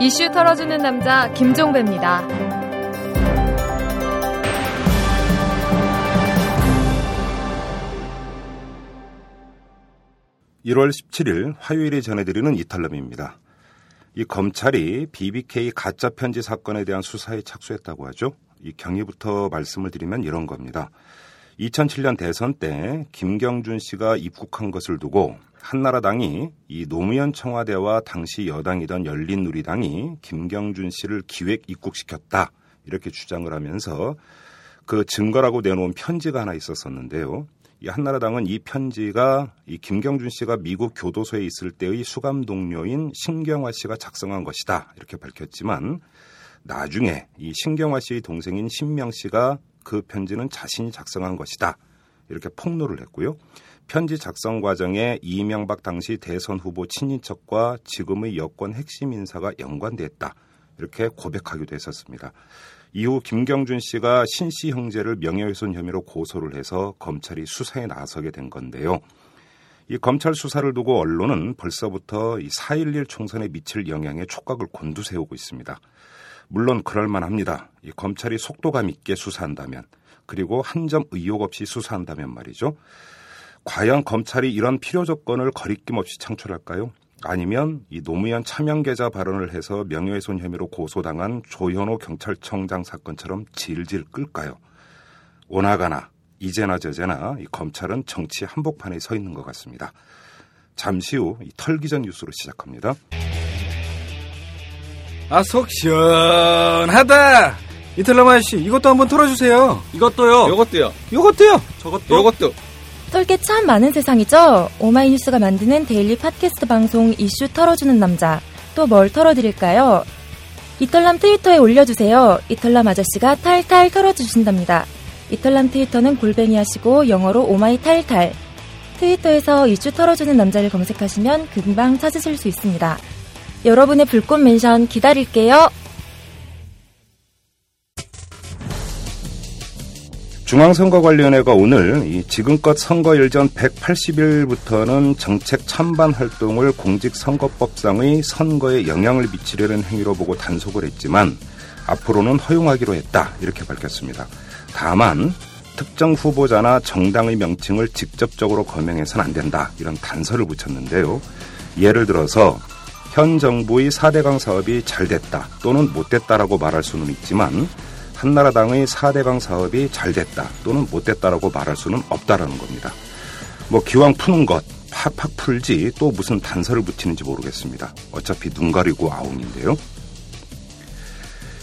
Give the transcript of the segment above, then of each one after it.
이슈 털어주는 남자 김종배입니다. 1월 17일 화요일에 전해드리는 이탈남입니다. 이 검찰이 BBK 가짜 편지 사건에 대한 수사에 착수했다고 하죠. 이 경위부터 말씀을 드리면 이런 겁니다. 2007년 대선 때 김경준 씨가 입국한 것을 두고 한나라당이 이 노무현 청와대와 당시 여당이던 열린누리당이 김경준 씨를 기획 입국시켰다 이렇게 주장을 하면서 그 증거라고 내놓은 편지가 하나 있었었는데요. 이 한나라당은 이 편지가 이 김경준 씨가 미국 교도소에 있을 때의 수감 동료인 신경화 씨가 작성한 것이다 이렇게 밝혔지만 나중에 이 신경화 씨의 동생인 신명 씨가 그 편지는 자신이 작성한 것이다 이렇게 폭로를 했고요. 편지 작성 과정에 이명박 당시 대선 후보 친인척과 지금의 여권 핵심 인사가 연관됐다. 이렇게 고백하기도 했었습니다. 이후 김경준 씨가 신 씨 형제를 명예훼손 혐의로 고소를 해서 검찰이 수사에 나서게 된 건데요. 이 검찰 수사를 두고 언론은 벌써부터 이 4.11 총선에 미칠 영향에 촉각을 곤두세우고 있습니다. 물론 그럴만합니다. 이 검찰이 속도감 있게 수사한다면 그리고 한 점 의혹 없이 수사한다면 말이죠. 과연 검찰이 이런 필요 조건을 거리낌 없이 창출할까요? 아니면 이 노무현 차명 계좌 발언을 해서 명예훼손 혐의로 고소당한 조현호 경찰청장 사건처럼 질질 끌까요? 오나가나 이제나 저제나 이 검찰은 정치 한복판에 서 있는 것 같습니다. 잠시 후 털기전 뉴스로 시작합니다. 아, 속 시원하다! 이틀남 아저씨, 이것도 한번 털어주세요. 이것도요. 이것도요. 이것도요. 저것도. 이것도. 털 게 참 많은 세상이죠? 오마이뉴스가 만드는 daily 팟캐스트 방송 이슈 털어주는 남자. 또 뭘 털어드릴까요? 이털남 트위터에 올려주세요. 이털남 아저씨가 탈탈 털어주신답니다. 이털남 트위터는 골뱅이 하시고 영어로 오마이 탈탈. 트위터에서 이슈 털어주는 남자를 검색하시면 금방 찾으실 수 있습니다. 여러분의 불꽃 mention 기다릴게요. 중앙선거관리위원회가 오늘 이 지금껏 선거 일 전 180일부터는 정책 찬반 활동을 공직선거법상의 선거에 영향을 미치려는 행위로 보고 단속을 했지만 앞으로는 허용하기로 했다 이렇게 밝혔습니다. 다만 특정 후보자나 정당의 명칭을 직접적으로 거명해서는 안 된다 이런 단서를 붙였는데요. 예를 들어서 현 정부의 4대강 사업이 잘 됐다 또는 못 됐다라고 말할 수는 있지만 한나라당의 4대강 사업이 잘 됐다 또는 못 됐다라고 말할 수는 없다라는 겁니다. 뭐 기왕 푸는 것 팍팍 풀지 또 무슨 단서를 붙이는지 모르겠습니다. 어차피 눈 가리고 아웅인데요.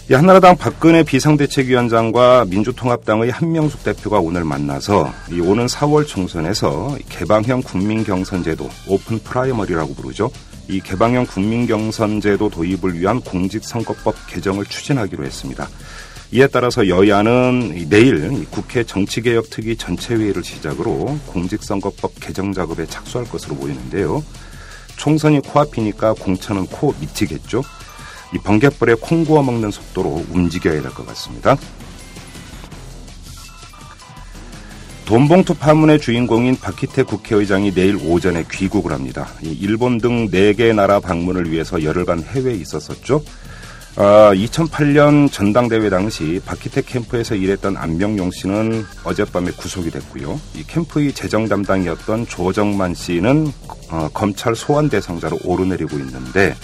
한나라당 박근혜 비상대책위원장과 민주통합당의 한명숙 대표가 오늘 만나서 이 오는 4월 총선에서 개방형 국민경선제도 오픈 프라이머리라고 부르죠. 이 개방형 국민경선제도 도입을 위한 공직선거법 개정을 추진하기로 했습니다. 이에 따라서 여야는 내일 국회 정치개혁특위 전체회의를 시작으로 공직선거법 개정 작업에 착수할 것으로 보이는데요. 총선이 코앞이니까 공천은 코 밑이겠죠. 이 번개불에 콩 구워 먹는 속도로 움직여야 될 것 같습니다. 돈봉투 파문의 주인공인 박희태 국회의장이 내일 오전에 귀국을 합니다. 일본 등 4개 나라 방문을 위해서 열흘간 해외에 있었었죠. 아, 2008년 전당대회 당시 박희태 캠프에서 일했던 안병용 씨는 어젯밤에 구속이 됐고요. 이 캠프의 재정 담당이었던 조정만 씨는 어, 검찰 소환 대상자로 오르내리고 있는데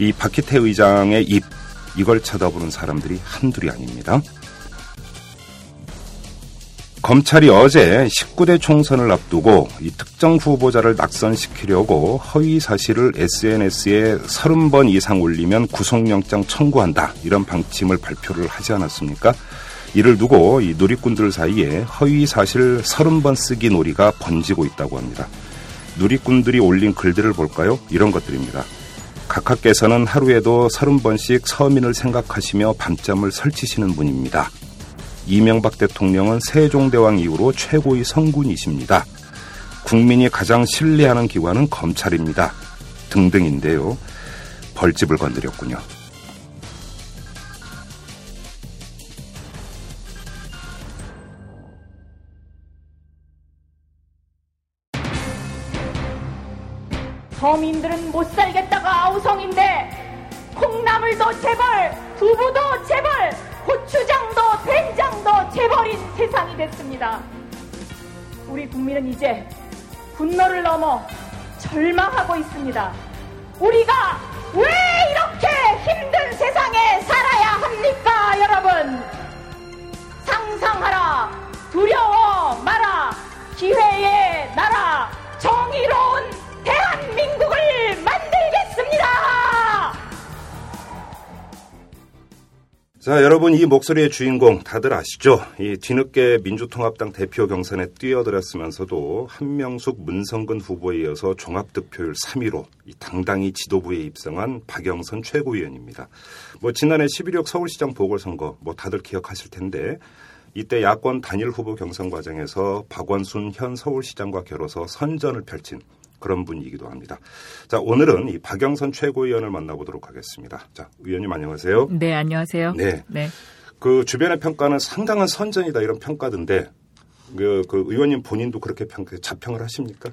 이 박희태 의장의 입 이걸 쳐다보는 사람들이 한둘이 아닙니다. 검찰이 어제 19대 총선을 앞두고 이 특정 후보자를 낙선시키려고 허위 사실을 SNS에 30번 이상 올리면 구속영장 청구한다. 이런 방침을 발표를 하지 않았습니까? 이를 두고 이 누리꾼들 사이에 허위 사실 30번 쓰기 놀이가 번지고 있다고 합니다. 누리꾼들이 올린 글들을 볼까요? 이런 것들입니다. 각하께서는 하루에도 30번씩 서민을 생각하시며 밤잠을 설치시는 분입니다. 이명박 대통령은 세종대왕 이후로 최고의 성군이십니다. 국민이 가장 신뢰하는 기관은 검찰입니다. 등등인데요. 벌집을 건드렸군요. 서민들은 못 살겠다가 아우성인데 콩나물도 재벌, 두부도 재벌, 고추장도 된장도 재벌인 세상이 됐습니다. 우리 국민은 이제 분노를 넘어 절망하고 있습니다. 우리가 왜 이렇게 힘든 세상에 살아야 합니까, 여러분? 상상하라, 두려워 마라, 기회의 나라, 정의로운 대한민국을 만들 자, 여러분 이 목소리의 주인공 다들 아시죠? 이 뒤늦게 민주통합당 대표 경선에 뛰어들었으면서도 한명숙 문성근 후보에 이어서 종합득표율 3위로 당당히 지도부에 입성한 박영선 최고위원입니다. 뭐 지난해 11.6 서울시장 보궐선거 뭐 다들 기억하실 텐데 이때 야권 단일 후보 경선 과정에서 박원순 현 서울시장과 겨뤄서 선전을 펼친 그런 분이기도 합니다. 자, 오늘은 이 박영선 최고위원을 만나보도록 하겠습니다. 자, 의원님 안녕하세요. 네, 안녕하세요. 네. 네. 그 주변의 평가는 상당한 선전이다 이런 평가던데 그, 그 의원님 본인도 그렇게 평, 자평을 하십니까?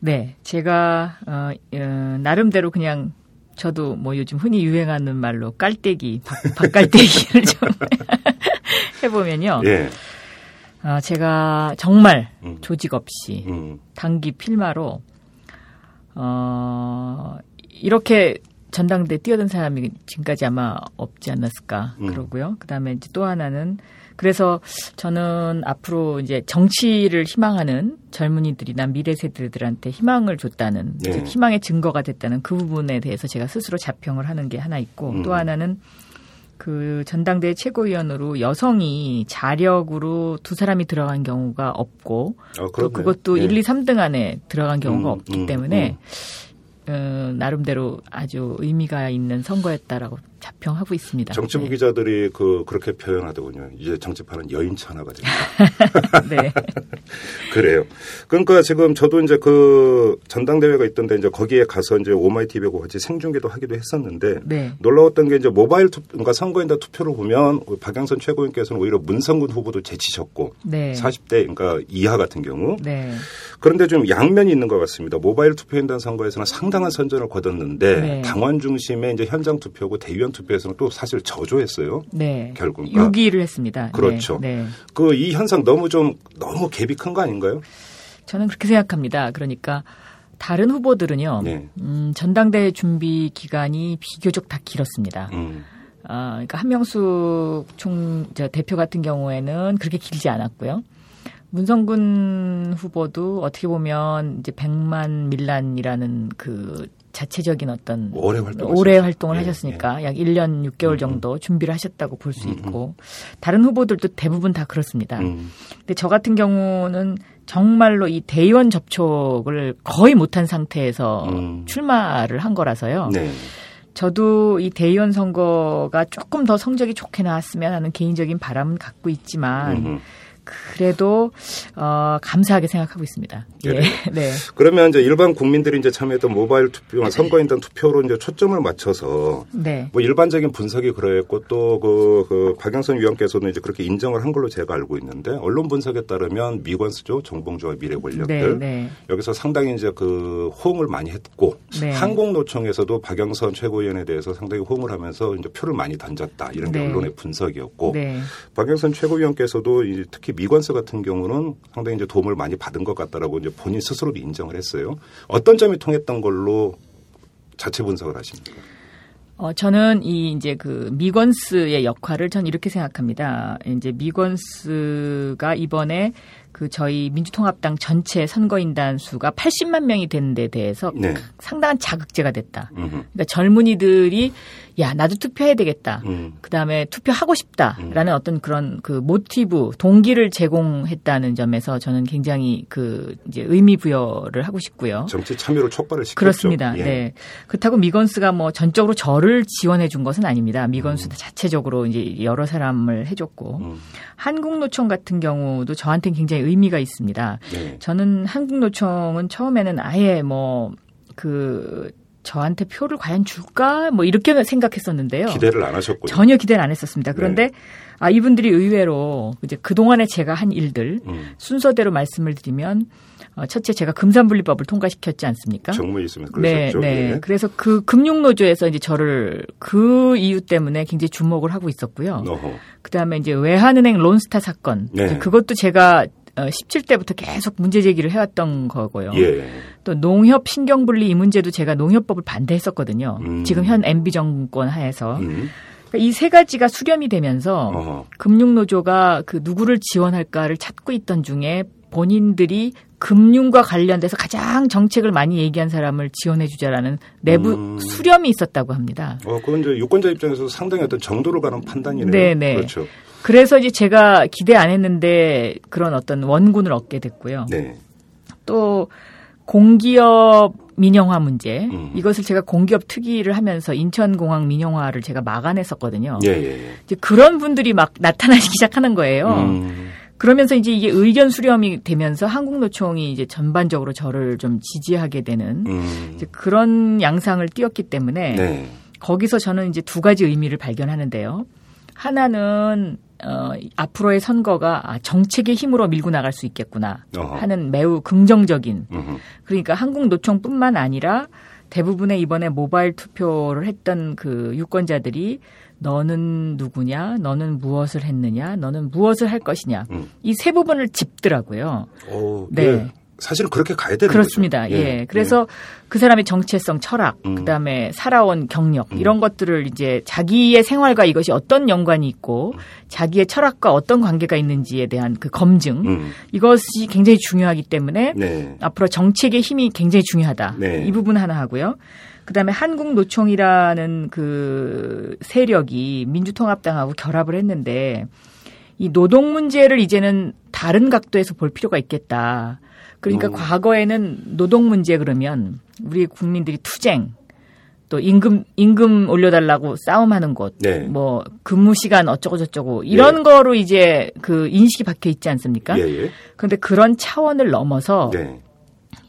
네, 제가 어, 어, 나름대로 그냥 저도 뭐 요즘 흔히 유행하는 말로 깔때기, 박, 깔때기를 좀 해보면요. 예. 어, 제가 정말 음. 조직 없이 음. 단기 필마로 어, 이렇게 전당대 뛰어든 사람이 지금까지 아마 없지 않았을까 음. 그러고요. 그다음에 이제 또 하나는 그래서 저는 앞으로 이제 정치를 희망하는 젊은이들이나 미래 세대들한테 희망을 줬다는 네. 즉 희망의 증거가 됐다는 그 부분에 대해서 제가 스스로 자평을 하는 게 하나 있고 음. 또 하나는 그 전당대회 최고위원으로 여성이 자력으로 두 사람이 들어간 경우가 없고 어, 또. 그것도 예. 1, 2, 3등 안에 들어간 경우가 음, 없기 음, 때문에 어, 나름대로 아주 의미가 있는 선거였다라고 자평하고 있습니다. 정치부 네. 기자들이 그 그렇게 표현하더군요. 이제 정치판은 여인천하가 됐다. 네. 그래요. 그러니까 지금 저도 이제 그 전당대회가 있던데 이제 거기에 가서 이제 오마이 TV하고 같이 생중계도 하기도 했었는데 네. 놀라웠던 게 이제 모바일 투, 그러니까 선거인단 투표를 보면 박영선 최고위원께서는 오히려 문성근 후보도 제치셨고 네. 40대 그러니까 이하 같은 경우 네. 그런데 좀 양면이 있는 것 같습니다. 모바일 투표인단 선거에서는 상당한 선전을 거뒀는데 네. 당원 중심의 이제 현장 투표고 대의원 투표에서는 또 사실 저조했어요. 네. 결국. 6위를 했습니다. 그렇죠. 네. 네. 그 이 현상 너무 좀 너무 갭이 큰 거 아닌가요? 저는 그렇게 생각합니다. 그러니까 다른 후보들은요. 네. 음, 전당대회 준비 기간이 비교적 다 길었습니다. 음. 아, 그러니까 한명숙 총, 저 대표 같은 경우에는 그렇게 길지 않았고요. 문성근 후보도 어떻게 보면 이제 백만 밀란이라는 그 자체적인 어떤 오래. 오래 활동을 예, 하셨으니까 약 1년 6개월 음, 정도 준비를 하셨다고 볼수 음, 있고 다른 후보들도 대부분 다 그렇습니다. 음. 근데 저 같은 경우는 정말로 이 대의원 접촉을 거의 못한 상태에서 음. 출마를 한 거라서요. 네. 저도 이 대의원 선거가 조금 더 성적이 좋게 나왔으면 하는 개인적인 바람은 갖고 있지만 음. 그래도 어, 감사하게 생각하고 있습니다. 예. 그래요? 네. 그러면 이제 일반 국민들이 이제 참여했던 모바일 투표, 선거인단 투표로 이제 초점을 맞춰서 네. 뭐 일반적인 분석이 그랬고 또그 그 박영선 위원께서는 이제 그렇게 인정을 한 걸로 제가 알고 있는데 언론 분석에 따르면 미관수죠 정봉주와 미래 네, 권력들 네. 여기서 상당히 이제 그 호응을 많이 했고 네. 한국노총에서도 박영선 최고위원에 대해서 상당히 호응을 하면서 이제 표를 많이 던졌다 이런 게 네. 언론의 분석이었고 네. 박영선 최고위원께서도 이제 특히 미관수 같은 경우는 상당히 이제 도움을 많이 받은 것 같다라고 이제 본인 스스로도 인정을 했어요. 어떤 점이 통했던 걸로 자체 분석을 하십니까? 어, 저는 이 이제 그 미건스의 역할을 전 이렇게 생각합니다. 이제 미건스가 이번에 그 저희 민주통합당 전체 선거인단 수가 80만 명이 된 데 대해서 네. 상당한 자극제가 됐다. 음흠. 그러니까 젊은이들이 야 나도 투표해야 되겠다. 음. 그다음에 투표하고 싶다라는 어떤 그런 그 모티브 동기를 제공했다는 점에서 저는 굉장히 그 이제 의미 부여를 하고 싶고요. 정치 참여를 촉발을 시켰죠. 그렇습니다. 예. 네. 그렇다고 미건스가 뭐 전적으로 저를 지원해 준 것은 아닙니다. 미건스 음. 자체적으로 이제 여러 사람을 해줬고 음. 한국노총 같은 경우도 저한테는 굉장히 의미가 있습니다. 네. 저는 한국노총은 처음에는 아예 뭐그 저한테 표를 과연 줄까? 뭐 이렇게 생각했었는데요. 기대를 안 하셨군요. 전혀 기대를 안 했었습니다. 그런데 네. 아 이분들이 의외로 이제 그 동안에 제가 한 일들 음. 순서대로 말씀을 드리면 어, 첫째 제가 금산분리법을 통과시켰지 않습니까? 정무에 있으면 네, 그러셨죠. 네. 예. 그래서 그 금융노조에서 이제 저를 그 이유 때문에 굉장히 주목을 하고 있었고요. 어허. 그다음에 이제 외환은행 론스타 사건. 네. 그것도 제가 어, 17대부터 계속 문제 제기를 해왔던 거고요. 예. 또 농협 신경분리 이 문제도 제가 농협법을 반대했었거든요. 음. 지금 현 MB 정권 하에서 음. 이세 가지가 수렴이 되면서 어허. 금융노조가 그 누구를 지원할까를 찾고 있던 중에 본인들이 금융과 관련돼서 가장 정책을 많이 얘기한 사람을 지원해주자라는 내부 음. 수렴이 있었다고 합니다. 어, 그건 이제 유권자 입장에서 상당히 어떤 정도를 가는 판단이네요. 네, 네. 그렇죠. 그래서 이제 제가 기대 안 했는데 그런 어떤 원군을 얻게 됐고요. 네. 또 공기업 민영화 문제 음. 이것을 제가 공기업 특위를 하면서 인천공항 민영화를 제가 막아냈었거든요. 예, 예, 예. 이제 그런 분들이 막 나타나기 시작하는 거예요. 음. 그러면서 이제 이게 의견 수렴이 되면서 한국노총이 이제 전반적으로 저를 좀 지지하게 되는 음. 이제 그런 양상을 띄었기 때문에 네. 거기서 저는 이제 두 가지 의미를 발견하는데요. 하나는 어, 앞으로의 선거가 아, 정책의 힘으로 밀고 나갈 수 있겠구나 어허. 하는 매우 긍정적인 음흠. 그러니까 한국노총뿐만 아니라 대부분의 이번에 모바일 투표를 했던 그 유권자들이 너는 누구냐, 너는 무엇을 했느냐, 너는 무엇을 할 것이냐 음. 이세 부분을 짚더라고요. 오, 네. 예. 사실은 그렇게 가야 되는 그렇습니다. 거죠. 예. 그래서 그 사람의 정체성, 철학, 음. 그다음에 살아온 경력 음. 이런 것들을 이제 자기의 생활과 이것이 어떤 연관이 있고 자기의 철학과 어떤 관계가 있는지에 대한 그 검증 음. 이것이 굉장히 중요하기 때문에 네. 앞으로 정책의 힘이 굉장히 중요하다. 네. 이 부분 하나 하고요. 그다음에 한국노총이라는 그 세력이 민주통합당하고 결합을 했는데 이 노동 문제를 이제는 다른 각도에서 볼 필요가 있겠다. 그러니까 음. 과거에는 노동 문제 그러면 우리 국민들이 투쟁 또 임금 임금 올려달라고 싸움하는 곳, 네. 뭐 근무 시간 어쩌고 저쩌고 이런 거로 이제 그 인식이 박혀 있지 않습니까? 예, 예. 그런데 그런 차원을 넘어서 네.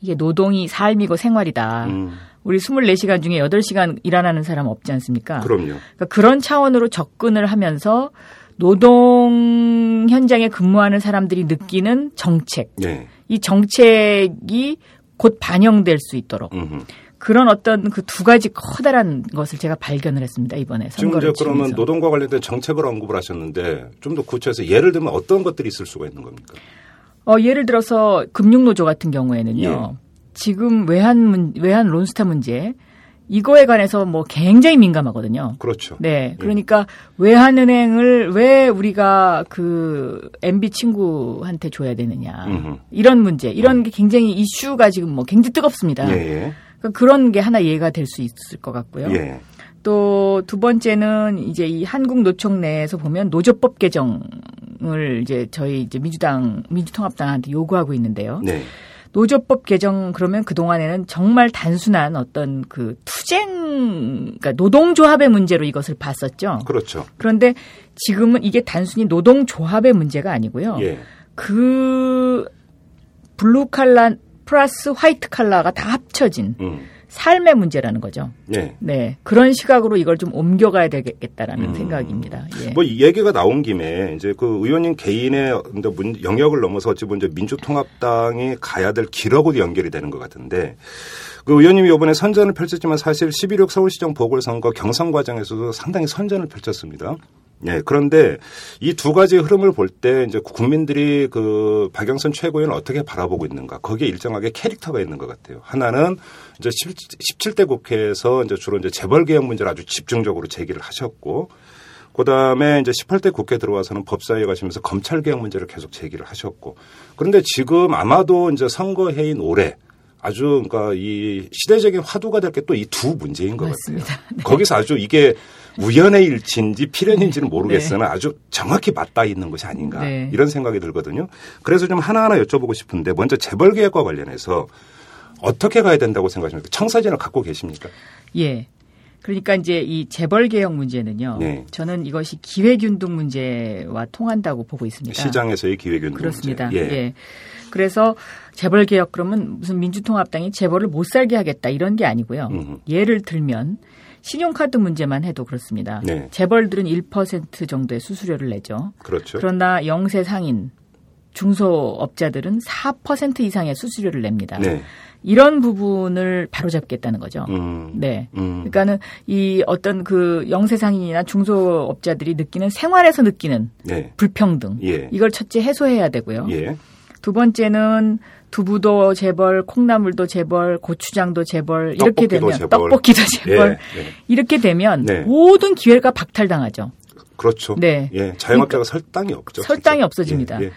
이게 노동이 삶이고 생활이다. 음. 우리 24시간 중에 8시간 일하는 사람 없지 않습니까? 그럼요. 그러니까 그런 차원으로 접근을 하면서 노동 현장에 근무하는 사람들이 느끼는 정책, 네. 이 정책이 곧 반영될 수 있도록 음흠. 그런 어떤 그 두 가지 커다란 것을 제가 발견을 했습니다 이번에 지금 선거를 이제 그러면 치면서. 노동과 관련된 정책을 언급을 하셨는데 좀 더 구체해서 예를 들면 어떤 것들이 있을 수가 있는 겁니까? 어, 예를 들어서 금융노조 같은 경우에는요. 예. 지금 외환 문, 외환 론스타 문제 이거에 관해서 뭐 굉장히 민감하거든요. 그렇죠. 네. 그러니까 외환은행을 왜 우리가 그 MB 친구한테 줘야 되느냐. 음흠. 이런 문제, 이런 게 굉장히 이슈가 지금 뭐 굉장히 뜨겁습니다. 예, 예. 그러니까 그런 게 하나 이해가 될 수 있을 것 같고요. 예. 또두 번째는 이제 이 한국 노총 내에서 보면 노조법 개정을 이제 저희 이제 민주당 민주통합당한테 요구하고 있는데요. 네. 노조법 개정 그러면 그 동안에는 정말 단순한 어떤 그 투쟁 그러니까 노동조합의 문제로 이것을 봤었죠. 그렇죠. 그런데 지금은 이게 단순히 노동조합의 문제가 아니고요. 예. 그 블루 칼라 플러스 화이트 칼라가 다 합쳐진 음. 삶의 문제라는 거죠. 네. 네. 그런 시각으로 이걸 좀 옮겨가야 되겠다라는 음. 생각입니다. 예. 뭐이 얘기가 나온 김에 이제 그 의원님 개인의 영역을 넘어서 어찌 보면 민주통합당이 가야 될 길하고도 연결이 되는 것 같은데 그 의원님이 이번에 선전을 펼쳤지만 사실 11.6 서울시장 보궐선거 경선 과정에서도 상당히 선전을 펼쳤습니다. 예, 그런데 이 두 가지 흐름을 볼 때 이제 국민들이 그 박영선 최고위원을 어떻게 바라보고 있는가 거기에 일정하게 캐릭터가 있는 것 같아요. 하나는 이제 17 대 국회에서 이제 주로 이제 재벌 개혁 문제를 아주 집중적으로 제기를 하셨고 그 다음에 이제 18대 국회 들어와서는 법사위에 가시면서 검찰 개혁 문제를 계속 제기를 하셨고 그런데 지금 아마도 이제 선거해인 올해 아주 그러니까 이 시대적인 화두가 될 게 또 이 두 문제인 것 맞습니다. 같아요. 거기서 아주 이게 우연의 일치인지 필연인지는 모르겠으나 아주 정확히 맞닿아 있는 것이 아닌가 네. 이런 생각이 들거든요. 그래서 좀 하나하나 여쭤보고 싶은데 먼저 재벌 개혁과 관련해서 어떻게 가야 된다고 생각하십니까? 청사진을 갖고 계십니까? 예. 그러니까 이제 이 재벌 개혁 문제는요. 네. 저는 이것이 기회균등 문제와 통한다고 보고 있습니다. 시장에서의 기회균등 그렇습니다. 문제. 예. 그래서 재벌 개혁 그러면 무슨 민주통합당이 재벌을 못 살게 하겠다 이런 게 아니고요. 음흠. 예를 들면 신용카드 문제만 해도 그렇습니다. 네. 재벌들은 1% 정도의 수수료를 내죠. 그렇죠. 그러나 영세 상인 중소업자들은 4% 이상의 수수료를 냅니다. 네. 이런 부분을 바로잡겠다는 거죠. 음. 네. 음. 그러니까는 이 어떤 그 영세상인이나 중소업자들이 느끼는 생활에서 느끼는 네. 불평등 예. 이걸 첫째 해소해야 되고요. 예. 두 번째는 두부도 재벌, 콩나물도 재벌, 고추장도 재벌 이렇게 되면 재벌. 떡볶이도 재벌 예. 예. 이렇게 되면 네. 모든 기회가 박탈당하죠. 그렇죠. 네. 예. 자영업자가 설당이 없죠. 설당이 진짜. 없어집니다. 예. 예.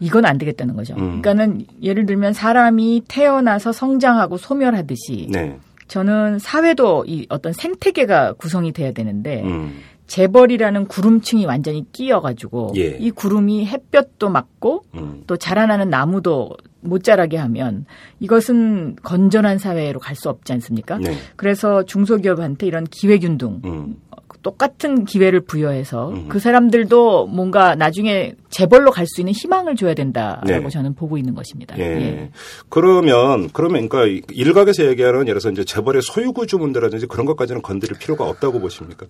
이건 안 되겠다는 거죠. 음. 그러니까는 예를 들면 사람이 태어나서 성장하고 소멸하듯이 네. 저는 사회도 이 어떤 생태계가 구성이 돼야 되는데 음. 재벌이라는 구름층이 완전히 끼어가지고 예. 이 구름이 햇볕도 맞고 음. 또 자라나는 나무도 못 자라게 하면 이것은 건전한 사회로 갈 수 없지 않습니까? 네. 그래서 중소기업한테 이런 기회균등 음. 똑같은 기회를 부여해서 음. 그 사람들도 뭔가 나중에 재벌로 갈 수 있는 희망을 줘야 된다라고 네. 저는 보고 있는 것입니다. 예. 예. 그러면 그러면 그러니까 일각에서 얘기하는 예를 들어서 이제 재벌의 소유구조 문제라든지 그런 것까지는 건드릴 필요가 없다고 보십니까?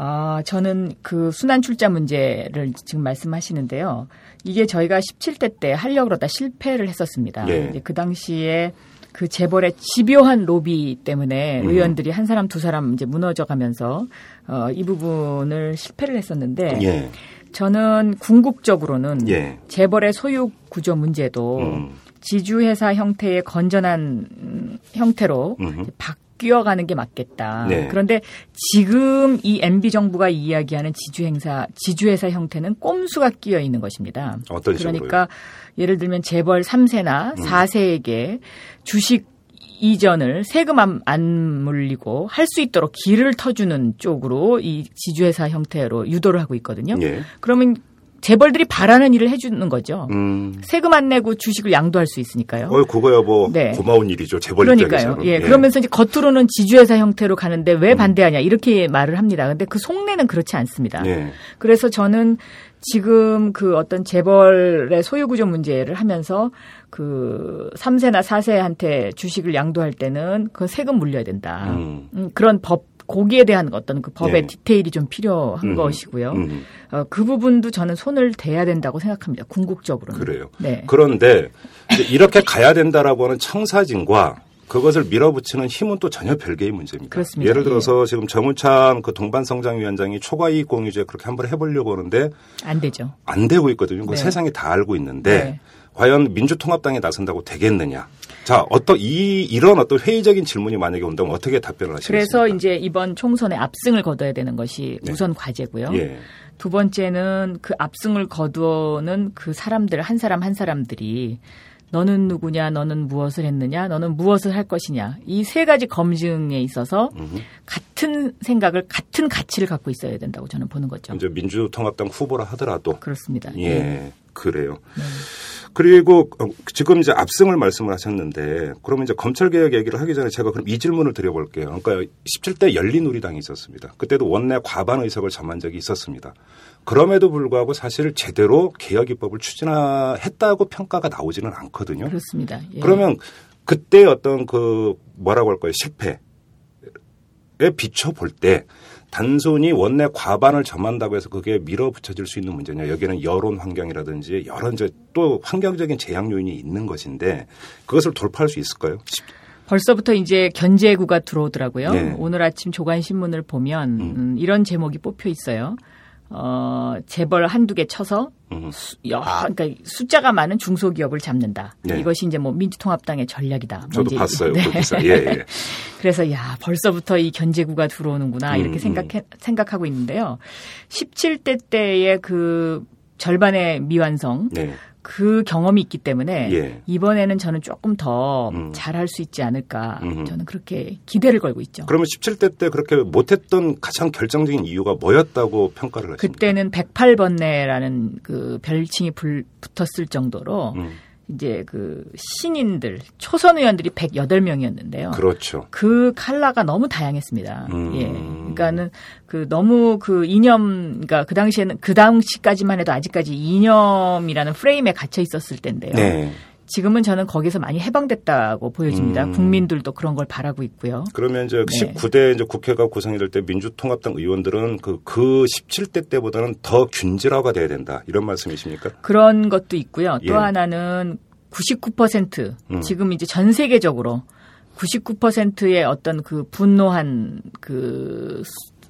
아, 저는 그 순환 출자 문제를 지금 말씀하시는데요. 이게 저희가 17대 때 하려고 그러다 실패를 했었습니다. 예. 이제 그 당시에 그 재벌의 집요한 로비 때문에 음. 의원들이 한 사람 두 사람 이제 무너져 가면서 어, 이 부분을 실패를 했었는데 예. 저는 궁극적으로는 예. 재벌의 소유 구조 문제도 음. 지주회사 형태의 건전한 음, 형태로 음흠. 바뀌어가는 게 맞겠다. 네. 그런데 지금 이 MB 정부가 이야기하는 지주 행사, 지주회사 형태는 꼼수가 끼어 있는 것입니다. 어떤 식으로요? 그러니까 예를 들면 재벌 3세나 음. 4세에게 주식 이전을 세금 안, 안 물리고 할 수 있도록 길을 터주는 쪽으로 이 지주회사 형태로 유도를 하고 있거든요. 예. 그러면 재벌들이 바라는 일을 해주는 거죠. 음. 세금 안 내고 주식을 양도할 수 있으니까요. 어, 그거야 뭐 네. 고마운 일이죠. 재벌 그러니까요. 입장에서는. 예. 그러면서 이제 겉으로는 지주회사 형태로 가는데 왜 반대하냐 이렇게 말을 합니다. 근데 그 속내는 그렇지 않습니다. 예. 그래서 저는 지금 그 어떤 재벌의 소유구조 문제를 하면서 그 3세나 4세한테 주식을 양도할 때는 그 세금 물려야 된다. 음. 음, 그런 법, 거기에 대한 어떤 그 법의 네. 디테일이 좀 필요한 음. 것이고요. 음. 어, 그 부분도 저는 손을 대야 된다고 생각합니다. 궁극적으로는. 그래요. 네. 그런데 이렇게 가야 된다라고 하는 청사진과 그것을 밀어붙이는 힘은 또 전혀 별개의 문제입니다. 그렇습니다. 예를 들어서 지금 정우참 그 동반성장위원장이 초과이익 공유제 그렇게 한번 해보려고 하는데 안 되죠. 안 되고 있거든요. 그 네. 세상이 다 알고 있는데 네. 과연 민주통합당이 나선다고 되겠느냐? 자, 어떤 이 이런 어떤 회의적인 질문이 만약에 온다면 어떻게 답변을 하시겠습니까? 그래서 이제 이번 총선에 압승을 거둬야 되는 것이 네. 우선 과제고요. 예. 두 번째는 그 압승을 거두는 그 사람들 한 사람 한 사람들이 너는 누구냐, 너는 무엇을 했느냐, 너는 무엇을 할 것이냐. 이 세 가지 검증에 있어서 음흠. 같은 생각을, 같은 가치를 갖고 있어야 된다고 저는 보는 거죠. 이제 민주통합당 후보라 하더라도 그렇습니다. 예, 그래요. 그리고 어, 지금 이제 압승을 말씀을 하셨는데 그러면 이제 검찰 개혁 얘기를 하기 전에 제가 그럼 이 질문을 드려볼게요. 그러니까 17대 열린우리당이 있었습니다. 그때도 원내 과반 의석을 점한 적이 있었습니다. 그럼에도 불구하고 사실 제대로 개혁 입법을 추진했다고 평가가 나오지는 않거든요. 그렇습니다. 예. 그러면 그때 어떤 그 뭐라고 할까요 실패에 비춰 볼 때 단순히 원내 과반을 점한다고 해서 그게 밀어붙여질 수 있는 문제냐 여기는 여론 환경이라든지 여러 이제 또 환경적인 제약 요인이 있는 것인데 그것을 돌파할 수 있을까요? 벌써부터 이제 견제구가 들어오더라고요. 네. 오늘 아침 조간신문을 보면 음, 이런 제목이 뽑혀 있어요. 어, 재벌 한두 개 쳐서 음. 수, 여, 그러니까 숫자가 많은 중소기업을 잡는다. 네. 이것이 이제 뭐 민주통합당의 전략이다. 뭐 저도 봤어요. 네. 그. 예, 예. 그래서 야 벌써부터 이 견제구가 들어오는구나 음, 이렇게 생각해, 생각하고 있는데요. 17대 때의 그 절반의 미완성 네. 그 경험이 있기 때문에 예. 이번에는 저는 조금 더 음. 잘할 수 있지 않을까 음. 저는 그렇게 기대를 걸고 있죠. 그러면 17대 때 그렇게 못했던 가장 결정적인 이유가 뭐였다고 평가를 하십니까? 그때는 108번뇌라는 그 별칭이 불, 붙었을 정도로 음. 이제 그 신인들 초선 의원들이 108명이었는데요. 그렇죠. 그 칼라가 너무 다양했습니다. 음. 예. 그러니까는 그 너무 그 이념, 그러니까 그 당시에는 그 당시까지만 해도 아직까지 이념이라는 프레임에 갇혀 있었을 때인데요. 네. 지금은 저는 거기서 많이 해방됐다고 보여집니다. 음. 국민들도 그런 걸 바라고 있고요. 그러면 이제 네. 19대 이제 국회가 구성이 될 때 민주통합당 의원들은 그, 그 17대 때보다는 더 균질화가 돼야 된다. 이런 말씀이십니까? 그런 것도 있고요. 또 예. 하나는 99% 음. 지금 이제 전 세계적으로 99%의 어떤 그 분노한 그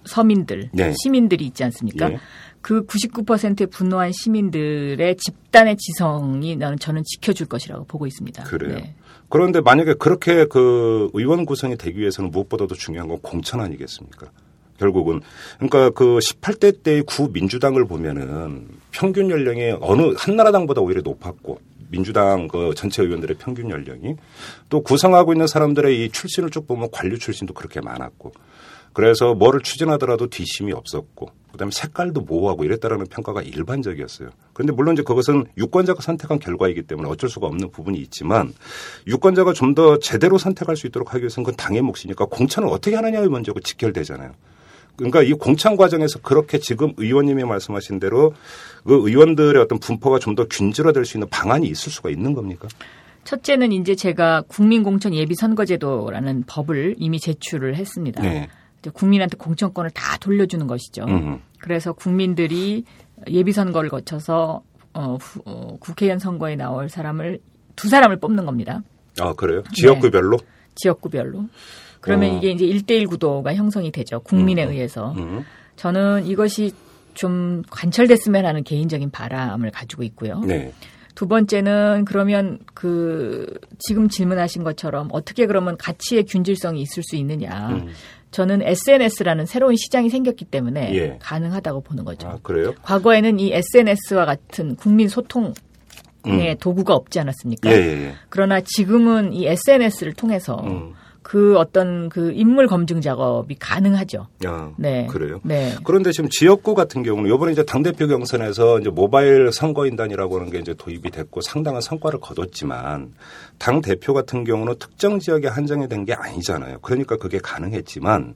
서민들, 네. 시민들이 있지 않습니까? 예. 그 99%의 분노한 시민들의 집단의 지성이 나는 저는 지켜줄 것이라고 보고 있습니다. 그래요. 네. 그런데 만약에 그렇게 그 의원 구성이 되기 위해서는 무엇보다도 중요한 건 공천 아니겠습니까? 결국은 그러니까 그 18대 때의 구 민주당을 보면은 평균 연령이 어느 한나라당보다 오히려 높았고 민주당 그 전체 의원들의 평균 연령이 또 구성하고 있는 사람들의 이 출신을 쭉 보면 관료 출신도 그렇게 많았고 그래서 뭐를 추진하더라도 뒷심이 없었고 그다음에 색깔도 모호하고 이랬다라는 평가가 일반적이었어요. 그런데 물론 이제 그것은 유권자가 선택한 결과이기 때문에 어쩔 수가 없는 부분이 있지만 유권자가 좀 더 제대로 선택할 수 있도록 하기 위해서는 그건 당의 몫이니까 공천을 어떻게 하느냐의 문제고 직결되잖아요. 그러니까 이 공천 과정에서 그렇게 지금 의원님이 말씀하신 대로 그 의원들의 어떤 분포가 좀 더 균질화될 수 있는 방안이 있을 수가 있는 겁니까? 첫째는 이제 제가 국민공천 예비선거제도라는 법을 이미 제출을 했습니다. 네. 국민한테 공천권을 다 돌려주는 것이죠. 음. 그래서 국민들이 예비선거를 거쳐서 어, 후- 어, 국회의원 선거에 나올 사람을 두 사람을 뽑는 겁니다. 아 그래요? 지역구별로? 지역구별로. 그러면 어. 이게 이제 1대1 구도가 형성이 되죠. 국민에 의해서. 음. 저는 이것이 좀 관철됐으면 하는 개인적인 바람을 가지고 있고요. 네. 두 번째는 그러면 그 지금 질문하신 것처럼 어떻게 그러면 가치의 균질성이 있을 수 있느냐. 음. 저는 SNS라는 새로운 시장이 생겼기 때문에 예. 가능하다고 보는 거죠. 아 그래요? 과거에는 이 SNS와 같은 국민 소통의 도구가 없지 않았습니까? 음. 예예예. 그러나 지금은 이 SNS를 통해서 음. 그 어떤 그 인물 검증 작업이 가능하죠. 아, 네. 그래요? 네. 그런데 지금 지역구 같은 경우는 이번에 이제 당대표 경선에서 이제 모바일 선거인단이라고 하는 게 이제 도입이 됐고 상당한 성과를 거뒀지만 당 대표 같은 경우는 특정 지역에 한정이 된 게 아니잖아요. 그러니까 그게 가능했지만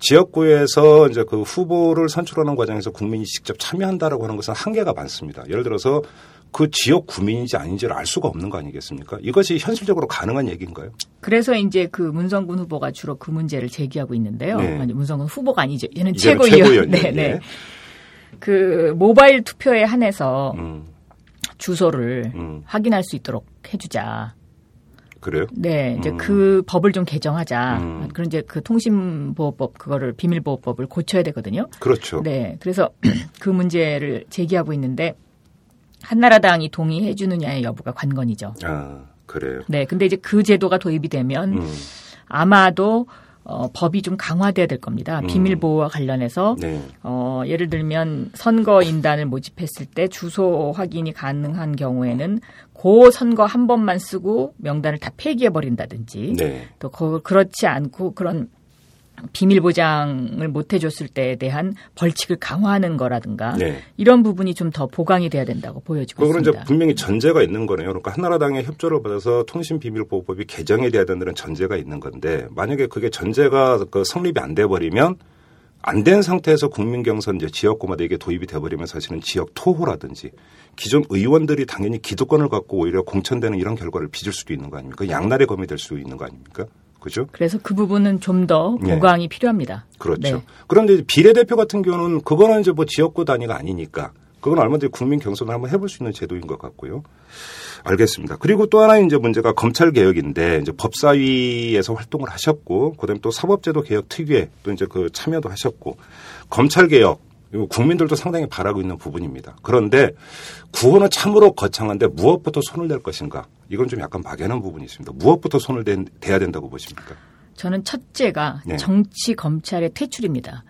지역구에서 이제 그 후보를 선출하는 과정에서 국민이 직접 참여한다라고 하는 것은 한계가 많습니다. 예를 들어서 그 지역 구민인지 아닌지를 알 수가 없는 거 아니겠습니까? 이것이 현실적으로 가능한 얘기인가요? 그래서 이제 그 문성군 후보가 주로 그 문제를 제기하고 있는데요. 네. 아니, 문성군 후보가 아니죠. 얘는 최고위원. 네, 예. 네. 그 모바일 투표에 한해서 음, 주소를 음. 확인할 수 있도록 해주자. 그래요? 네, 이제 음. 그 법을 좀 개정하자. 음. 그런 이제 그 통신보호법 그거를 비밀보호법을 고쳐야 되거든요. 그렇죠. 네, 그래서 그 문제를 제기하고 있는데 한나라당이 동의해 주느냐의 여부가 관건이죠. 아, 그래요. 네, 근데 이제 그 제도가 도입이 되면 음. 아마도 어, 법이 좀 강화돼야 될 겁니다. 음. 비밀 보호와 관련해서 네. 어, 예를 들면 선거 인단을 모집했을 때 주소 확인이 가능한 경우에는 그 선거 한 번만 쓰고 명단을 다 폐기해 버린다든지 네. 또 그, 그렇지 않고 그런 비밀 보장을 못 해줬을 때에 대한 벌칙을 강화하는 거라든가 네. 이런 부분이 좀 더 보강이 돼야 된다고 보여지고 이제 있습니다. 분명히 전제가 있는 거네요. 그러니까 한나라당의 협조를 받아서 통신비밀보호법이 개정이 돼야 된다는 전제가 있는 건데 만약에 그게 전제가 그 성립이 안 돼 버리면 안 된 상태에서 국민 경선 이제 지역구마다 이게 도입이 돼 버리면 사실은 지역 토호라든지 기존 의원들이 당연히 기득권을 갖고 오히려 공천되는 이런 결과를 빚을 수도 있는 거 아닙니까? 양날의 검이 될 수 있는 거 아닙니까? 그죠? 그래서 그 부분은 좀더 네. 보강이 필요합니다. 그렇죠. 네. 그런데 비례대표 같은 경우는 그거는 이제 뭐 지역구 단위가 아니니까 그건 얼마든지 국민 경선을 한번 해볼 수 있는 제도인 것 같고요. 알겠습니다. 그리고 또 하나 이제 문제가 검찰 개혁인데 이제 법사위에서 활동을 하셨고 그다음에 또 사법제도 개혁 특위에 또 이제 그 참여도 하셨고 검찰 개혁 국민들도 상당히 바라고 있는 부분입니다. 그런데 구호는 참으로 거창한데 무엇부터 손을 댈 것인가? 이건 좀 약간 막연한 부분이 있습니다. 무엇부터 손을 대, 대야 된다고 보십니까? 저는 첫째가 네. 정치 검찰의 퇴출입니다.